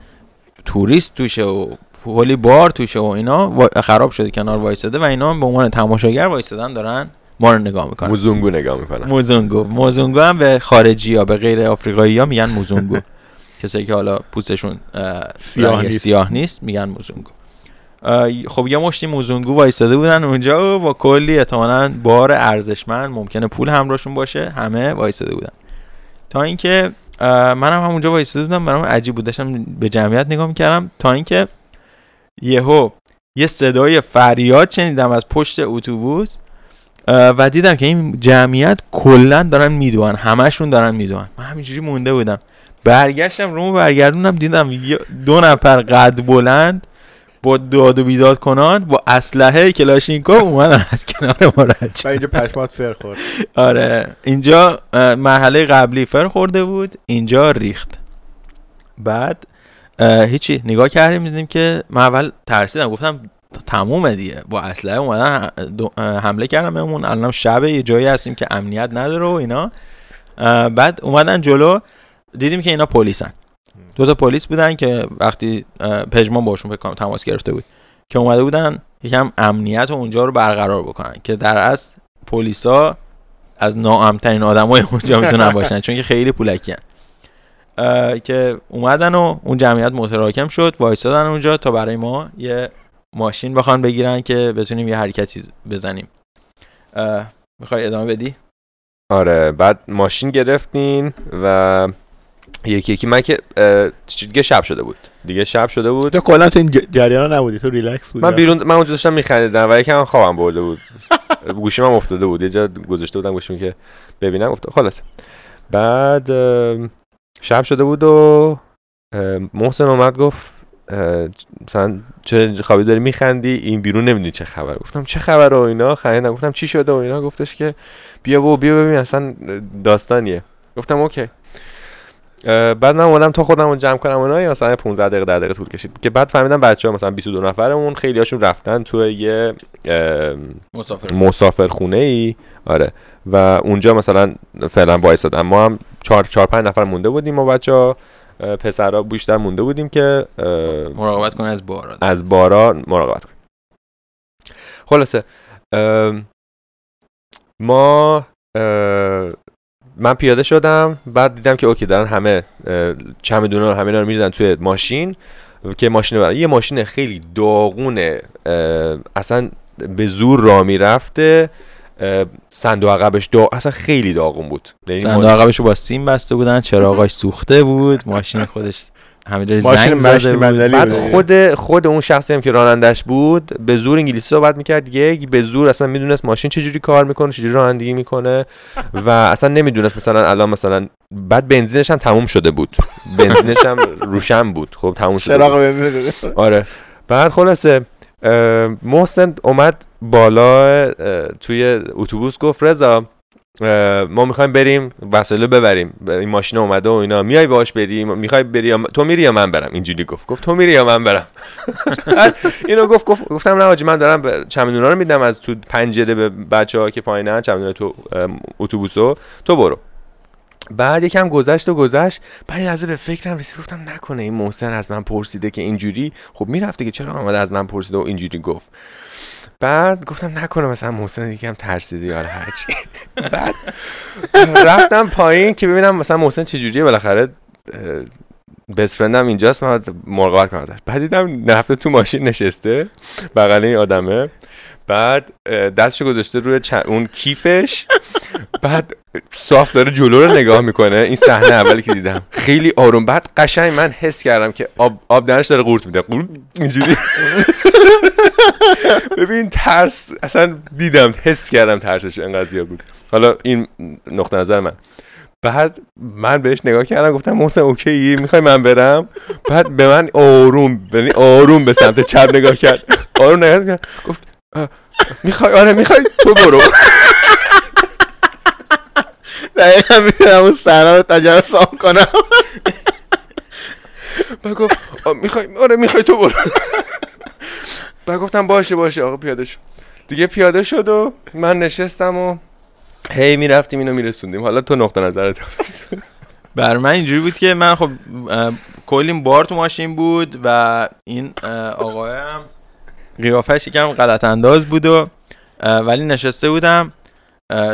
Speaker 1: توریست توشه و پلی بار توشه و اینا خراب شده کنار وایستاده و اینا به عنوان تماشاگر وایستادن دارن ما رو نگاه می‌کنن.
Speaker 2: موزونگو نگاه می‌کنن.
Speaker 1: موزونگو. موزونگو هم به خارجی ها به غیر آفریقایی ها میگن موزونگو. کسایی که حالا پوستشون سیاه نیست. سیاه نیست میگن موزونگو. خب یه مشتی موزونگو وایستاده بودن اونجا و با کلی احتمالاً بار ارزشمند ممکنه پول همراهشون باشه همه وایستاده بودن. تا اینکه منم هم اونجا وایستاده بودم برام عجیب بود. داشتم به جمعیت نگاه می‌کردم تا اینکه یهو یه صدای فریاد شنیدم از پشت اتوبوس و دیدم که این جمعیت کلا دارن می‌دونن همشون دارن می‌دونن من همینجوری مونده بودم. برگشتم رومو برگردونم دیدم دو نفر قد بلند با داد و بیداد کنان با اسلحه کلاشینکوف اومدن از کنار ما رد
Speaker 3: و اینجا پشمات فر خورد.
Speaker 1: آره. اینجا مرحله قبلی فر خورده بود اینجا ریخت. بعد هیچی. نگاه کردیم دیدیم که من اول ترسیدم. گفتم تمومه دیگه. با اسلحه اومدن حمله کردم بهمون. الان شب یه جایی هستیم که امنیت نداره و اینا. بعد اومدن جلو. دیدیم که اینا پلیسن. دو تا پلیس بودن که وقتی پژمان باشون فکر تماس گرفته بود که اومده بودن یکم امنیت و اونجا رو برقرار بکنن که در اصل پلیسا از ناامترین آدمای اونجا می‌تونن باشن چون که خیلی پولکی که اومدن و اون جمعیت متراکم شد وایسادن اونجا تا برای ما یه ماشین بخوان بگیرن که بتونیم یه حرکتی بزنیم. می‌خوای ادامه بدی؟
Speaker 2: آره بعد ماشین گرفتین و یکی یکی. من که دیگه شب شده بود. دیگه شب شده بود.
Speaker 3: تو کلا تو این جریان نبودی تو ریلکس بودی؟
Speaker 2: من بیرون من اونجا داشتم میخندیدم و یکم خوابم برده بود. گوشیم هم افتاده بود. یه جا گذاشته بودم گوشیم که ببینم افتاد. خلاص بعد شب شده بود و محسن اومد گفت مثلا چه خوابی داری میخندی؟ این بیرون نمی‌دونی چه خبر گفتم چه خبر و اینا؟ خندیدم. گفتم چی شده و اینا؟ گفتش که بیا بو بیا ببین اصلا داستانیه. گفتم اوکی. بعد من اومدم تا خودم رو جمع کنم اونها مثلا 15 دقیقه در دقیقه طول کشید. که بعد فهمیدم بچه ها مثلا 22 نفرمون خیلی هاشون رفتن تو یه
Speaker 1: مسافر
Speaker 2: مسافر. خونه ای آره. و اونجا مثلا فعلا وایسادن. ما هم 4 4 5 نفر مونده بودیم و بچه ها پسرها بیشتر مونده بودیم که
Speaker 1: مراقبت کنن از بارا.
Speaker 2: از بارا مراقبت کنیم خلاصه ما من پیاده شدم بعد دیدم که اوکی دارن همه چمدونا رو همه رو میریزن توی ماشین که ماشین برن یه ماشین خیلی داغونه اصلا به زور را می‌رفته صندوق عقبش دا... اصلا خیلی داغون بود.
Speaker 1: یعنی صندوق عقبش رو با سیم بسته بودن چراغاش جای بود ماشین خودش همه زنگ زده بود.
Speaker 2: بعد خود خود اون شخصی هم که رانندش بود به زور انگلیسی صحبت می‌کرد. یک به زور اصلا می‌دونست ماشین چجوری کار می‌کنه چجوری رانندگی می‌کنه و اصلا نمی‌دونست مثلا الان مثلا بعد بنزینش هم تموم شده بود. بنزینش هم روشن بود. خب تموم شده آره. بعد خلاصه محسن اومد بالا توی اتوبوس گفت رضا ما می‌خوایم بریم وسایل ببریم. این ماشین اومده و اینا. میای باش بریم می‌خوای بری تو میری یا من برم؟ اینجوری گفت. گفت تو میری یا من برم؟ اینو گفت گفت گفتم نه آجی من دارم چمدونا رو میدم. از تو پنجره به بچه ها که پایینن چمدونا تو اتوبوسو تو برو. بعد یکم گذشت و گذشت. بعد لحظه به فکرم رسید. گفتم نکنه این محسن از من پرسیده که اینجوری. خب می‌رفته که چرا آمده از من پرسیده و اینجوری گفت. بعد گفتم نکنه مثلا محسن یکم ترسیده یا هرچی. بعد رفتم پایین که ببینم مثلا محسن چجوریه بالاخره بست فرندم اینجاست. من مراقبت کنم ازش. بعد دیدم نفته تو ماشین نشسته. بغل این آدمه. بعد دستشو گذاشته روی اون کیفش. بعد صاف داره جلو رو نگاه می‌کنه. این صحنه اولی که دیدم. خیلی آروم. بعد قشنگ من حس کردم که آب, آب دانش داره قورت میده. اینجوری. ببین ترس اصلا دیدم حس کردم ترسش انقدر زیاد بود. حالا این نقطه نظر من. بعد من بهش نگاه کردم گفتم محسن اوکی می‌خوای من برم؟ بعد به من آروم یعنی آروم به سمت چپ نگاه کرد. آروم نگاه کرد گفت می‌خوای؟ آره می‌خوای؟ تو برو.
Speaker 3: دقیقا می‌تونم اون صحنه رو تجسم کنم.
Speaker 2: بعد گفت می‌خوای؟ آره می‌خوای تو برو. گفتم باشه باشه آقا پیاده شد دیگه پیاده شد و من نشستم و هی می‌رفتیم اینو میرسوندیم. حالا تو نقطه نظرت.
Speaker 1: بر من اینجوری بود که من خب کلیم بار تو ماشین بود و این آقای هم قیافش یکم غلط انداز بود و ولی نشسته بودم.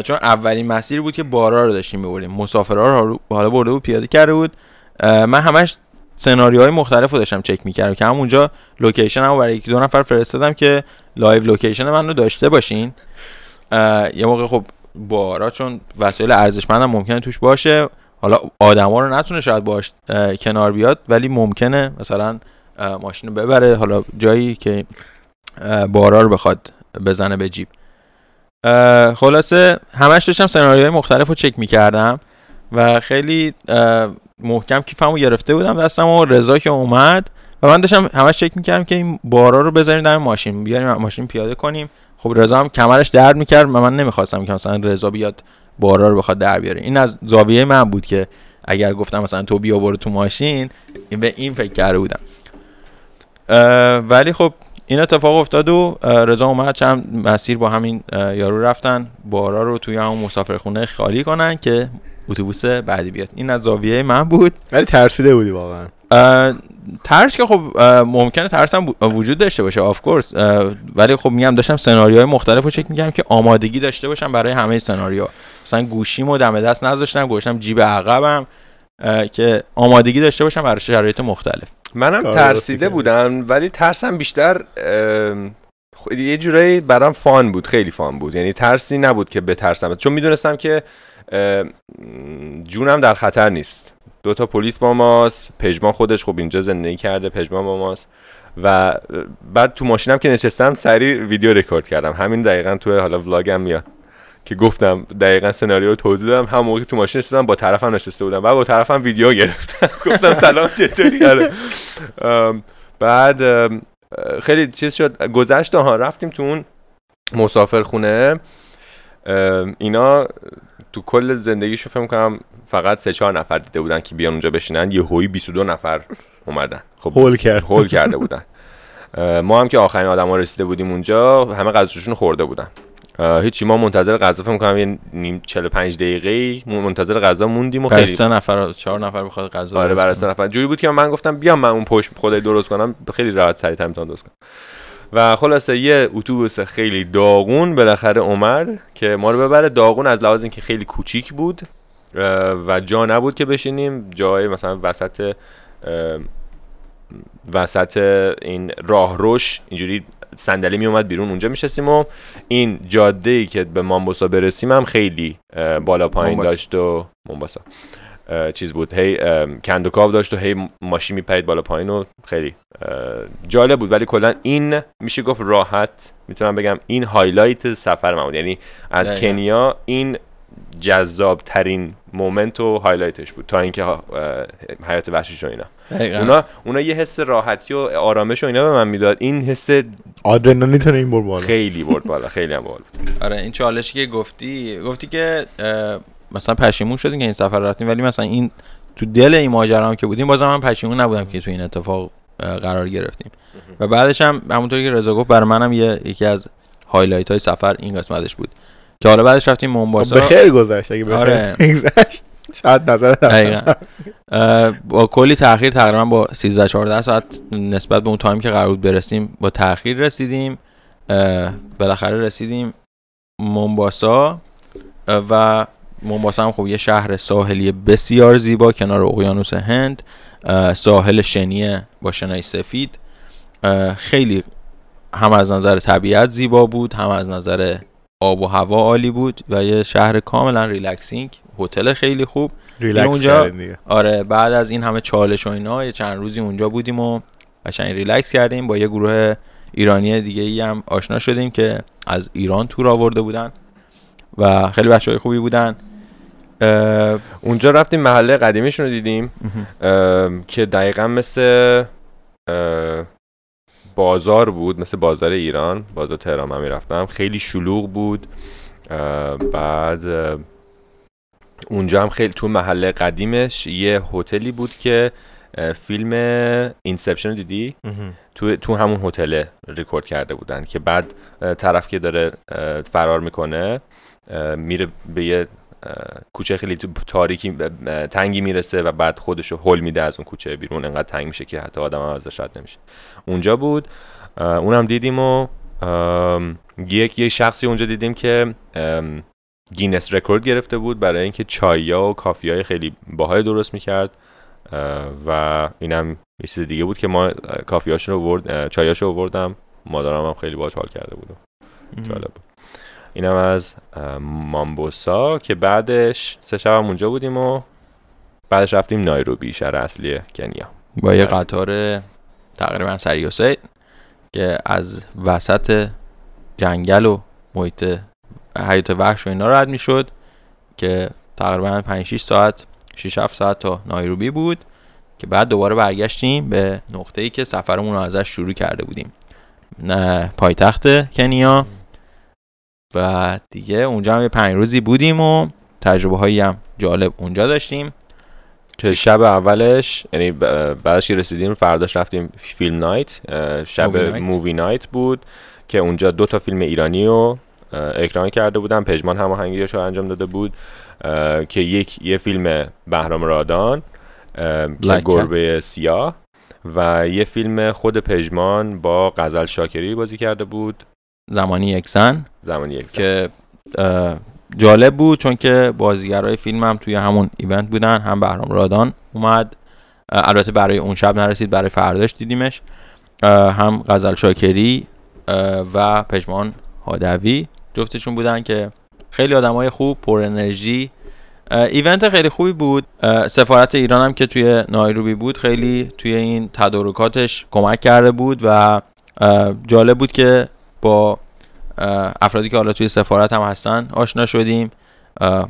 Speaker 1: چون اولین مسیر بود که بارا رو داشتیم می‌بریم مسافرها رو حالا برده بود پیاده کرده بود. من همش سناریوهای مختلف رو داشتم چک می‌کردم که همونجا location هم برای یکی دو نفر فرستادم که live location من داشته باشین. یه موقع خب بارا چون وسایل ارزشمند هم ممکنه توش باشه. حالا آدما رو نتونه شاید باش کنار بیاد ولی ممکنه مثلا ماشین رو ببره. حالا جایی که بارا رو بخواد بزنه به جیب. خلاصه همش داشتم سناریوهای مختلف رو چک می‌کردم و خیلی محکم کیفمو گرفته بودم دستم و رضا که اومد و من داشتم همش چک می‌کردم که این بارا رو بذاریم در ماشین بیاریم ماشین پیاده کنیم. خب رضا هم کمرش درد می‌کرد و من نمی‌خواستم که مثلا رضا بیاد بارا رو بخواد در بیاره. این از زاویه من بود که اگر گفتم مثلا تو بیا برو تو ماشین به این فکر کرده بودم. ولی خب این اتفاق افتاد و رضا اومد چند مسیر با همین یارو رفتن بارا رو توی همون مسافرخونه خالی کنن که اتوبوس بعدی بیاد. این از زاویه من بود.
Speaker 3: ولی ترسیده بودی واقعا.
Speaker 1: ترس که خب ممکنه ترس هم وجود داشته باشه آف کورس ولی خب میگم داشتم سناریوهای مختلف رو چک میگم که آمادگی داشته باشم برای همه سناریو مثلا گوشیمو دم دست نذاشتم گوشتم جیب عقبم که آمادگی داشته باشم برای شرایط مختلف.
Speaker 2: منم ترسیده بودم ولی ترسم بیشتر یه جورایی برام فان بود خیلی فان بود. یعنی ترسی نبود که بترسم. چون می‌دونستم که جونم در خطر نیست. دو تا پلیس با ماست پژمان خودش خب اینجا زندگی کرده پژمان با ماست. و بعد تو ماشینم که نشستم سریع ویدیو رکورد کردم. همین دقیقا تو حالا ولاگم میاد. که گفتم دقیقا سناریو رو توضیح دادم. هم موقع تو ماشین نشستم با طرفم نشسته بودم. و با طرفم ویدیو گرفتم. گفتم سلام چطوری؟ آره. بعد خیلی چیز شد. گذشت ها رفتیم تو اون مسافر خونه اینا تو کل زندگیشو فکر کنم فقط سه چهار نفر دیده بودن که بیان اونجا بشینن. یه هوی 22 نفر اومدن.
Speaker 3: خب هول کرد.
Speaker 2: هول کرده بودن. ما هم که آخرین آدما رسیده بودیم اونجا همه غذاشون خورده بودن. هیچی ما منتظر غذا فکر کنم یه نیم 45 دقیقه منتظر غذا موندیم و خیلی
Speaker 1: سه نفر چهار نفر بخواد غذا
Speaker 2: آره برای سه نفر. جوری بود که من گفتم بیام من اون پشت خودی درست کنم خیلی راحت سریعتر می‌تونم درست کنم. و خلاصه یه اتوبوس خیلی داغون بالاخره اومد که ما رو ببره. داغون از لحاظ اینکه خیلی کوچیک بود و جا نبود که بشینیم. جای مثلا وسط وسط این راهروش اینجوری صندلی می اومد بیرون اونجا میشستیم و این جاده ای که به مامبوسا برسیم هم خیلی بالا پایین داشت و مامبوسا. چیز بود. هی کندوکاو داشت و هی ماشین میپرید بالا پایین و خیلی جالب بود. ولی کلا این میشه گفت راحت. می‌تونم بگم این highlight سفر من بود. یعنی از کنیا این جذاب ترین moment و highlight ش بود. تا اینکه حیات وحشیش و اینا. اونا اونا یه حس راحتی و آرامش و اینا به من می‌داد. این حس
Speaker 3: آدرنالین این برد بالا.
Speaker 2: خیلی برد بالا. خیلی هم بالا
Speaker 1: آره این چالشی که گفتی گفتی که مثلا پشیمون شدیم که این سفر رفتیم ولی مثلا این تو دل این ماجرا هم که بودیم بازم من پشیمون نبودم که تو این اتفاق قرار گرفتیم. و بعدش هم همونطوری که رضا گفت برای منم یه یکی از highlight های سفر این قسمتش بود. که حالا بعدش رفتیم مونباسا
Speaker 3: به خیر گذشت اگه
Speaker 1: آره.
Speaker 3: شاید نظر
Speaker 1: با کلی تاخیر تقریبا با 13 14 ساعت نسبت به اون تایم که قرار بود برسیم با تاخیر رسیدیم. بالاخره رسیدیم مونباسا و مونباسا هم خب یه شهر ساحلی بسیار زیبا کنار اقیانوس هند ساحل شنیه با شنای سفید. خیلی هم از نظر طبیعت زیبا بود هم از نظر آب و هوا عالی بود و یه شهر کاملا relaxing. هتل خیلی خوب.
Speaker 3: ریلکس
Speaker 1: اونجا
Speaker 3: دیگه.
Speaker 1: آره بعد از این همه چالش و اینا یه چند روزی اونجا بودیم و قشنگ ریلکس کردیم. با یه گروه ایرانی دیگه ای هم آشنا شدیم که از ایران تور آورده بودن و خیلی بچه های خوبی بودن.
Speaker 2: اونجا رفتیم محله قدیمیشون رو دیدیم. که دقیقا مثل بازار بود مثل بازار ایران. بازار تهران من می‌رفتم. خیلی شلوغ بود. بعد اونجا هم خیلی تو محله قدیمش یه هتلی بود که فیلم اینسپشن دیدی؟ تو تو همون هتل ریکورد کرده بودن که بعد طرف که داره فرار می‌کنه میره به یه کوچه خیلی تاریکی تنگی می‌رسه و بعد خودشو هول میده از اون کوچه بیرون. انقدر تنگ میشه که حتی آدم هم ازش رد نمیشه. اونجا بود. اونم دیدیم و یک یه شخصی اونجا دیدیم که Guinness record گرفته بود برای اینکه چایا و coffee های خیلی باحالی درست می‌کرد. و اینم یه چیز دیگه بود که ما کافی هاشون رو ورد چایاشو آوردم. مادرم هم خیلی باش حال کرده بود جالب بود. اینم از مامبوسا که بعدش سه شب هم اونجا بودیم و بعدش رفتیم نایروبی شهر اصلی کنیا.
Speaker 1: با یه قطار تقریبا سری و که از وسط جنگل و محیط حیات وحش و اینا رد می‌شد که تقریبا 5 6 ساعت 6 7 ساعت تا نایروبی بود که بعد دوباره برگشتیم به نقطه ای که سفرمون رو ازش شروع کرده بودیم. نه پایتخت کنیا. و دیگه اونجا هم یه پنج روزی بودیم و تجربه هایی هم جالب اونجا داشتیم.
Speaker 2: که شب اولش یعنی بعدش رسیدیم فرداش رفتیم فیلم نایت شب مووی نایت بود که اونجا دو تا فیلم ایرانی رو اکران کرده بودن پژمان هماهنگیش رو انجام داده بود که یک یه فیلم بهرام رادان که گربه سیاه و یه فیلم خود پژمان با غزل شاکری بازی کرده بود.
Speaker 1: زمانی یک زن
Speaker 2: زمانی یک زن.
Speaker 1: که جالب بود چون که بازیگرای فیلم هم توی همون ایونت بودن هم بهرام رادان اومد. البته برای اون شب نرسید برای فرداش دیدیمش. هم غزل شاکری و پژمان هادوی جفتشون بودن که خیلی آدمای خوب پر انرژی. ایونت خیلی خوبی بود. سفارت ایران هم که توی نایروبی بود خیلی توی این تدارکاتش کمک کرده بود و جالب بود که با افرادی که حالا توی سفارت هم هستن آشنا شدیم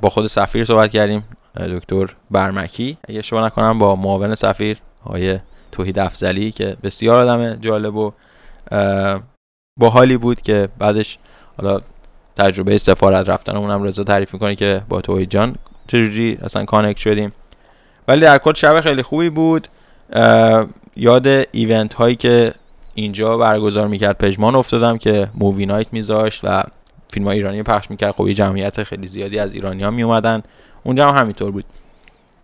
Speaker 1: با خود سفیر صحبت کردیم دکتر برمکی. اگه اشتباه نکنم با معاون سفیر های توحید افضلی که بسیار آدم جالب و باحالی بود که بعدش حالا تجربه سفارت رفتن اونم رضا تعریف می‌کنه که با توحید جان چجوری اصلا connect شدیم. ولی در کل شب خیلی خوبی بود. یاد event هایی که اینجا برگزار می‌کرد. پژمان افتادم که movie night میذاشت و فیلم های ایرانی پخش می‌کرد. خب یه جمعیت خیلی زیادی از ایرانی ها میومدن اونجا هم همینطور بود.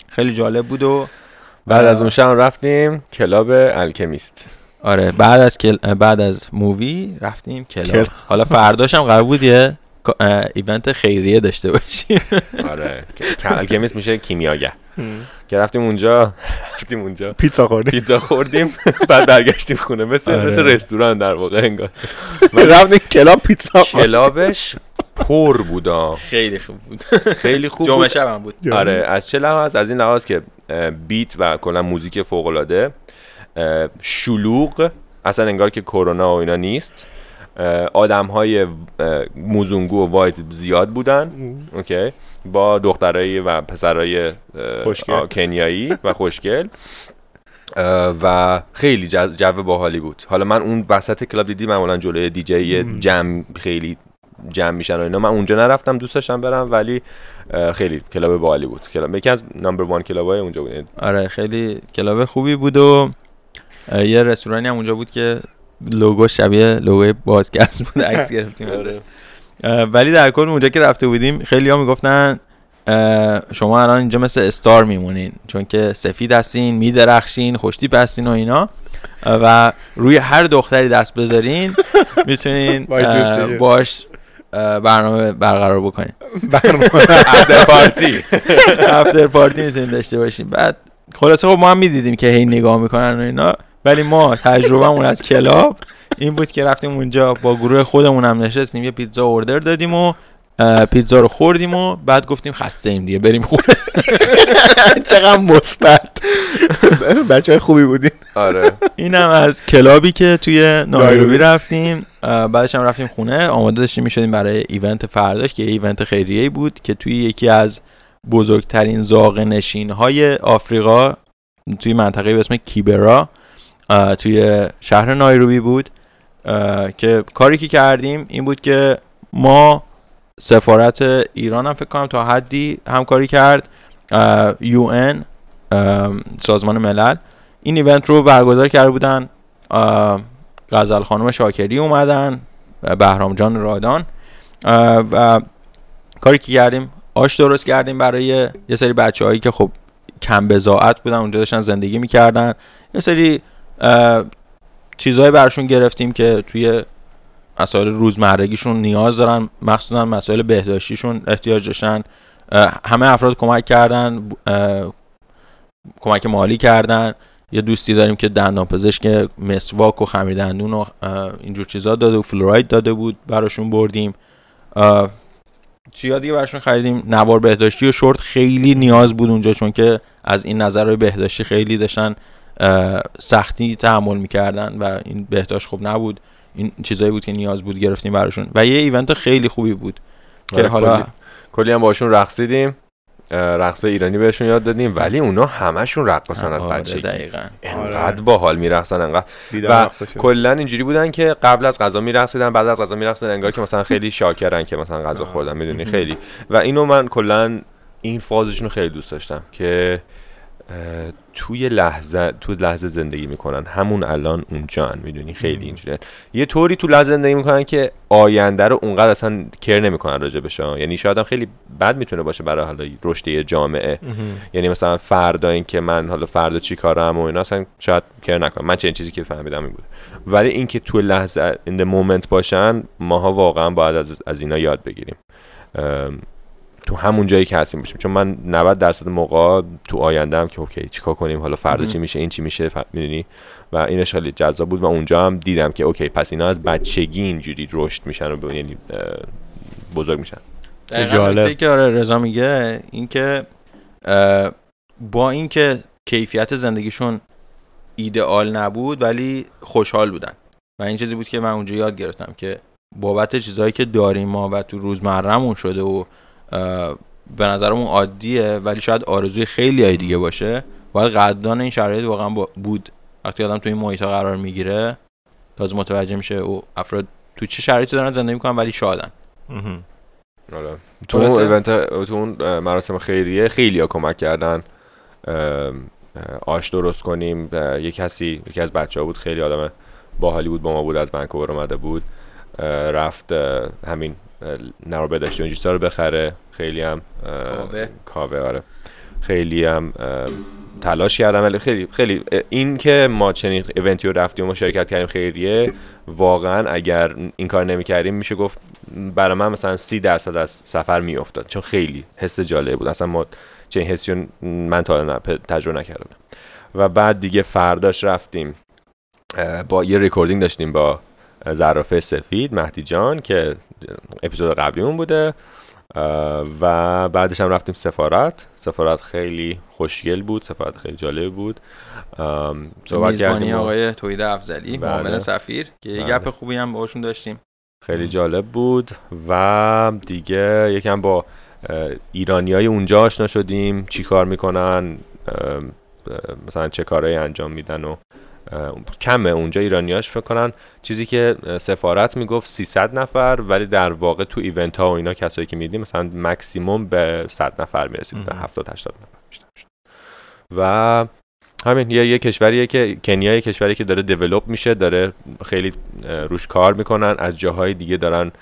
Speaker 1: خیلی جالب بود و
Speaker 2: بعد از اون شب رفتیم club Alchemist
Speaker 1: آره بعد از کل... بعد از movie رفتیم club. حالا فرداش هم قرار بود یه event خیریه داشته باشیم
Speaker 2: آره. Alchemist میشه کیمیاگر. که رفتیم اونجا رفتیم اونجا.
Speaker 3: پیتزا خوردیم.
Speaker 2: پیتزا خوردیم بعد برگشتیم خونه. مثل آره. مثل رستوران در واقع انگار.
Speaker 3: رفتیم club پیتزا
Speaker 2: club ش پر بودا
Speaker 1: خیلی خوب بود.
Speaker 2: خیلی خوب
Speaker 1: جمعه شب هم بود.
Speaker 2: آره از چه لحاظ؟ از این لحاظ که beat و کلا موزیک فوق العاده شلوغ اصلا انگار که کرونا و اینا نیست. آدم های mzungu و white زیاد بودن. okay. با دخترایی و پسرای کنیایی و خوشگل. و خیلی جو باحالی بود. حالا من اون وسط club دیدی معمولا جلوی دیجی جمع خیلی جمع میشن و اینا. من اونجا نرفتم دوست داشتم برم ولی خیلی club باحالی بود. club یکی از number one club های اونجا بود.
Speaker 1: آره خیلی club خوبی بود و یه رستورانی هم اونجا بود که لوگو شبیه لوگوی بازگشت بود عکس گرفتیم ازش. ولی در کل اونجا که رفته بودیم خیلی ها می‌گفتن شما الان اینجا مثل star میمونین چون که سفید هستین میدرخشین خوشتیپ هستین و اینا. و روی هر دختری دست بذارین می‌تونین باش برنامه برقرار بکنین.
Speaker 2: برنامه. party
Speaker 1: after party می‌تونین داشته باشین. بعد خلاصه خب ما هم می‌دیدیم که هی نگاه می‌کنن و اینا. ولی ما تجربهمون از club این بود که رفتیم اونجا با گروه خودمون هم نشستیم. یه پیتزا order دادیم و پیتزا رو خوردیم و بعد گفتیم خسته ایم دیگه بریم خونه.
Speaker 3: چقدر مثبت بچه های خوبی بودیم
Speaker 2: آره.
Speaker 1: اینم از club ی که توی نایروبی رفتیم. بعدش هم رفتیم خونه. آماده داشتیم می‌شدیم برای ایونت فرداش که ایونت خیریه بود که توی یکی از بزرگترین زاغ نشین های آفریقا توی منطقه به اسم کیبرا. توی شهر نایروبی بود که کاری که کردیم این بود که ما سفارت ایران هم فکر کنم تا حدی همکاری کرد یو ان سازمان ملل. این ایونت رو برگزار کرده بودن غزل خانم شاکری اومدن بهرام جان رادان. و کاری که کردیم آش درست کردیم برای یه سری بچه هایی که خب کم بزاعت بودن اونجا داشتن زندگی می‌کردن. یه سری چیزهایی براشون گرفتیم که توی مسائل روزمرگیشون نیاز دارن مخصوصا مسائل بهداشتیشون احتیاج داشتن. همه افراد کمک کردن کمک مالی کردن. یه دوستی داریم که دندان پزشک مسواک و خمیر دندون و اینجور چیزا داده و فلوراید داده بود براشون بردیم. چیا دیگه براشون خریدیم؟ نوار بهداشتی و شورت خیلی نیاز بود اونجا چون که از این نظر بهداشتی خیلی داشتن. سختی تحمل می‌کردن و این بهداشت خوب نبود. این چیزایی بود که نیاز بود گرفتیم براشون. و یه ایونت خیلی خوبی بود که آره، حالا
Speaker 2: کلی هم باشون رقصیدیم. رقص ایرانی بهشون یاد دادیم ولی اونا همشون رقصن از
Speaker 1: آره، بچگی. دقیقاً.
Speaker 2: انقدر باحال میرقصن انقدر. و کلا اینجوری بودن که قبل از غذا میرقصیدن بعد از غذا میرقصیدن انگار که مثلا خیلی شاکرن که مثلا غذا خوردن می‌دونی؟ خیلی. و اینو من کلا این فازشون خیلی دوست داشتم که توی لحظه تو لحظه زندگی می‌کنن. همون الان اونجان می‌دونی؟ خیلی اینجوریه. یه طوری تو لحظه زندگی می‌کنن که آینده رو اونقدر اصلا کر نمی‌کنن راجع بهش یعنی شاید هم خیلی بد می‌تونه باشه برای حالا رشد یه جامعه. یعنی مثلا فردا این که من حالا فردا چی کارم و اینا اصلا شاید کر نکنم. من چه چیزی که فهمیدم این بود ولی اینکه تو لحظه این مومنت باشن ماها واقعا باید از, از اینا یاد بگیریم. تو همون جایی که هستیم باشیم. چون من 90 درصد موقع تو آینده هم که اوکی چیکار کنیم؟ حالا فردا چی میشه؟ این چی میشه؟ می‌دونی؟ و اینش خیلی جذاب بود و اونجا هم دیدم که اوکی پس اینا از بچگی اینجوری رشد میشن و یعنی بزرگ میشن.
Speaker 1: جالب. که آره رضا میگه اینکه با اینکه کیفیت زندگیشون ایدئال نبود ولی خوشحال بودن. و این چیزی بود که من اونجا یاد گرفتم که بابت چیزهایی که داریم ما و تو روزمرهمون شده و به نظرمون عادیه ولی شاید آرزوی خیلی های دیگه باشه. باید قدردان این شرایط واقعا بود. وقتی آدم تو این محیط قرار می‌گیره تازه متوجه میشه او افراد تو چه شرایطی دارن زندگی می‌کنن ولی شادن.
Speaker 2: آره. تو اون ایونت تو اون مراسم خیریه خیلی ها کمک کردن. آش درست کنیم. یه کسی یکی از بچه ها بود خیلی آدم باحالی بود با ما بود از ونکوور اومده بود. رفت همین نوار بداشته اون رو بخره. خیلی هم
Speaker 1: کاوه.
Speaker 2: کاوه آره. خیلی هم تلاش کردم ولی خیلی خیلی این که ما چنین event ی رو رفتیم و شرکت کردیم خیریه. واقعا اگر این کار نمی‌کردیم میشه گفت برای من مثلا سی درصد از سفر میافتاد. چون خیلی حس جالب بود. اصلا ما چنین حسی من تا تجربه نکردم. و بعد دیگه فرداش رفتیم با یه recording داشتیم با زرافه سفید مهدی جان که اپیزود قبلیمون بوده و بعدش هم رفتیم سفارت سفارت خیلی خوشگل بود سفارت خیلی جالب بود
Speaker 1: صحبت کردیم آقای توید افزلی بله. معامل سفیر که یه بله. گپ خوبی هم باشون داشتیم
Speaker 2: خیلی جالب بود و دیگه یکم با ایرانی های اونجا آشنا شدیم چی کار می‌کنن مثلا چه کارهایی انجام میدن و کمه. اونجا ایرانیاش فکر کنن چیزی که سفارت می‌گفت 300 نفر ولی در واقع تو event ها و اینا کسایی که میدیم مثلا مکسیموم به 100 نفر می‌رسید به 70 80 نفر بیشتر و همین یه, یه کشوریه که کنیا یه کشوری که داره develop میشه داره خیلی روش کار می‌کنن. از جاهای دیگه دارن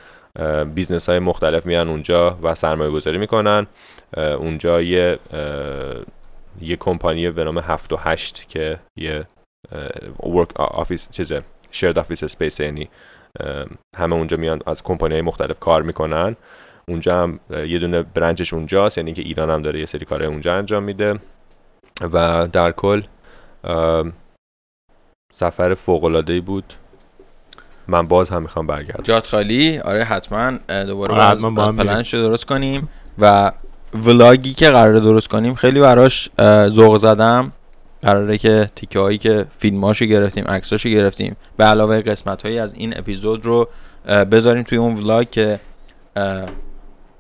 Speaker 2: business های مختلف میان اونجا و سرمایه گذاری می‌کنن اونجا یه یه کمپانی به نام 7 و 8 که یه work office چیزه shared office space یعنی همه اونجا میان از کمپانی های مختلف کار می‌کنن. اونجا هم یه دونه branch ش اونجاست یعنی که ایران هم داره یه سری کارهای اونجا انجام میده. و در کل سفر فوق العاده بود. من باز هم می‌خوام برگردم.
Speaker 1: جات خالی؟ آره حتما. دوباره
Speaker 3: آره، حتما با هم
Speaker 1: پلنش رو درست کنیم. و vlog ی که قراره درست کنیم خیلی براش ذوق زدم. قراره که تیکه هایی که فیلماشو گرفتیم عکساشو گرفتیم. به علاوه قسمت هایی از این اپیزود رو بذاریم توی اون ولاگ که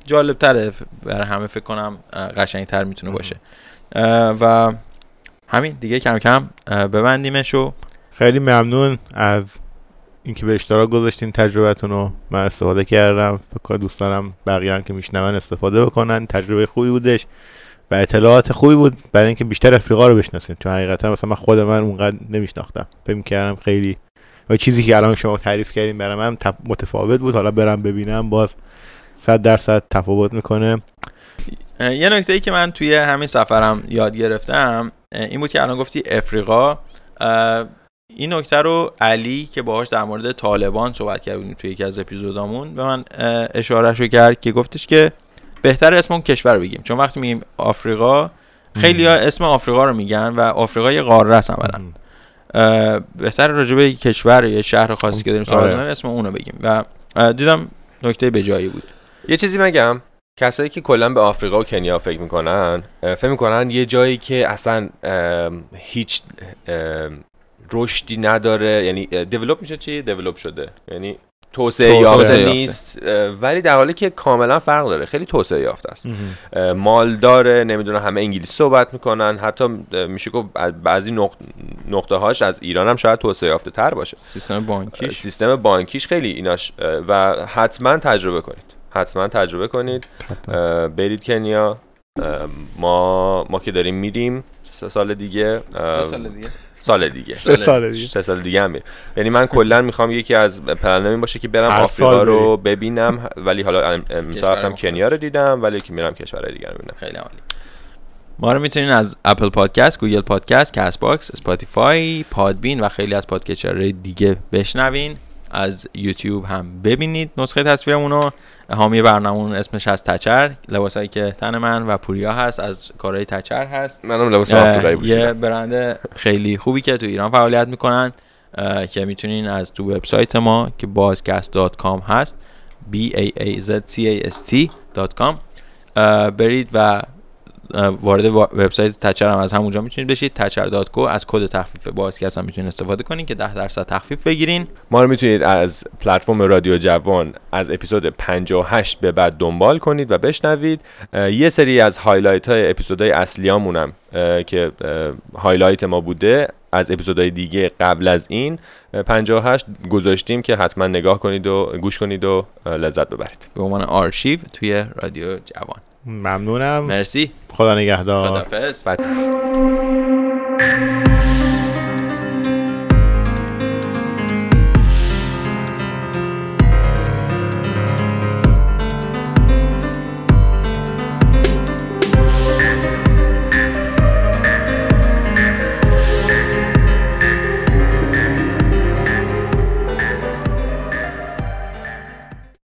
Speaker 1: جالب تره برای همه فکر کنم قشنگ تر می‌تونه باشه. و همین دیگه کم کم ببندیمش و
Speaker 3: خیلی ممنون از اینکه به اشتراک گذاشتین تجربتون رو. من استفاده کردم. فکر دوستانم بقیه هم که میشنون استفاده بکنن. تجربه خوبی بودش. و اطلاعات خوبی بود برای اینکه بیشتر افریقا رو بشناسین چون حقیقتا مثلا من خود من اونقدر نمیشناختم. فکر کردم خیلی و چیزی که الان شما تعریف کردین برای من تف- متفاوت بود. حالا برم ببینم باز صد درصد تفاوت می‌کنه.
Speaker 1: یه نکته ای که من توی همین سفرم یاد گرفتم این بود که الان گفتی افریقا. این نکته رو علی که باهاش در مورد طالبان صحبت کرد بودیم توی یکی از اپیزودامون به من اشاره رو کرد که گفتش که بهتر اسم اون کشور رو بگیم. چون وقتی میگیم آفریقا خیلی ها اسم آفریقا رو میگن و آفریقا یه قاره است عملا. اه، بهتر راجع به یک کشور یا یه شهر خاصی که داریم صحبت
Speaker 3: آره.
Speaker 1: اسم اون رو بگیم. و دیدم نکته به جایی بود.
Speaker 2: یه چیزی مگم کسایی که کلا به آفریقا و کنیا فکر می‌کنن فکر می‌کنن یه جایی که اصلا هیچ رشدی نداره یعنی دیولپ میشه چی؟ دیولپ شده. یعنی توسعه یافته. نیست ولی در حالی که کاملا فرق داره. خیلی توسعه یافته است. مال داره نمی‌دونم همه انگلیسی صحبت می‌کنن. حتی میشه گفت از بعضی نقط... نقطه هاش از ایران هم شاید توسعه یافته تر باشه.
Speaker 1: سیستم بانکیش.
Speaker 2: سیستم بانکیش خیلی ایناش و حتما تجربه کنید. حتما تجربه کنید. برید کنیا. ما ما که داریم میریم. سه سال دیگه. اه،
Speaker 1: دیگه.
Speaker 2: سال دیگه.
Speaker 3: سه سال دیگه.
Speaker 2: سه سال دیگه هم یعنی من کلا می‌خوام یکی از پلنم این باشه که برم آفریقا رو ببینم. ولی حالا ام- امسال رفتم. کنیا رو دیدم ولی که میرم کشورهای دیگر رو ببینم
Speaker 1: خیلی عالی. ما رو می‌تونین از Apple Podcast، Google Podcast، Castbox، Spotify، Podbean و خیلی از پادکسترهای دیگه بشنوین. از یوتیوب هم ببینید نسخه تصویرمون رو. حامی برنامه‌مون اسمش از تچر لباسایی که تن من و پوریا هست از کارهای تچر هست.
Speaker 2: منم لباس
Speaker 1: یه برند خیلی خوبی که تو ایران فعالیت می‌کنن که می‌تونین از تو وبسایت ما که بازکست.com هست b a a z c a s t.com برید و وارد وا- وبسایت تچر هم از همونجا می‌تونید بشید. تچر.co از کد تخفیف بازکست هم می‌تونید استفاده کنین که 10 درصد تخفیف بگیرین.
Speaker 2: ما رو می‌تونید از پلتفرم رادیو جوان از اپیزود 58 به بعد دنبال کنید و بشنوید. یه سری از highlight های اپیزودهای اصلیامون هم که highlight ما بوده از اپیزودهای دیگه قبل از این اه، 58 گذاشتیم که حتما نگاه کنید و گوش کنید و لذت ببرید.
Speaker 1: به عنوان آرشیو توی رادیو جوان.
Speaker 3: ممنونم.
Speaker 1: مرسی.
Speaker 3: خدا نگهدار.
Speaker 2: بعد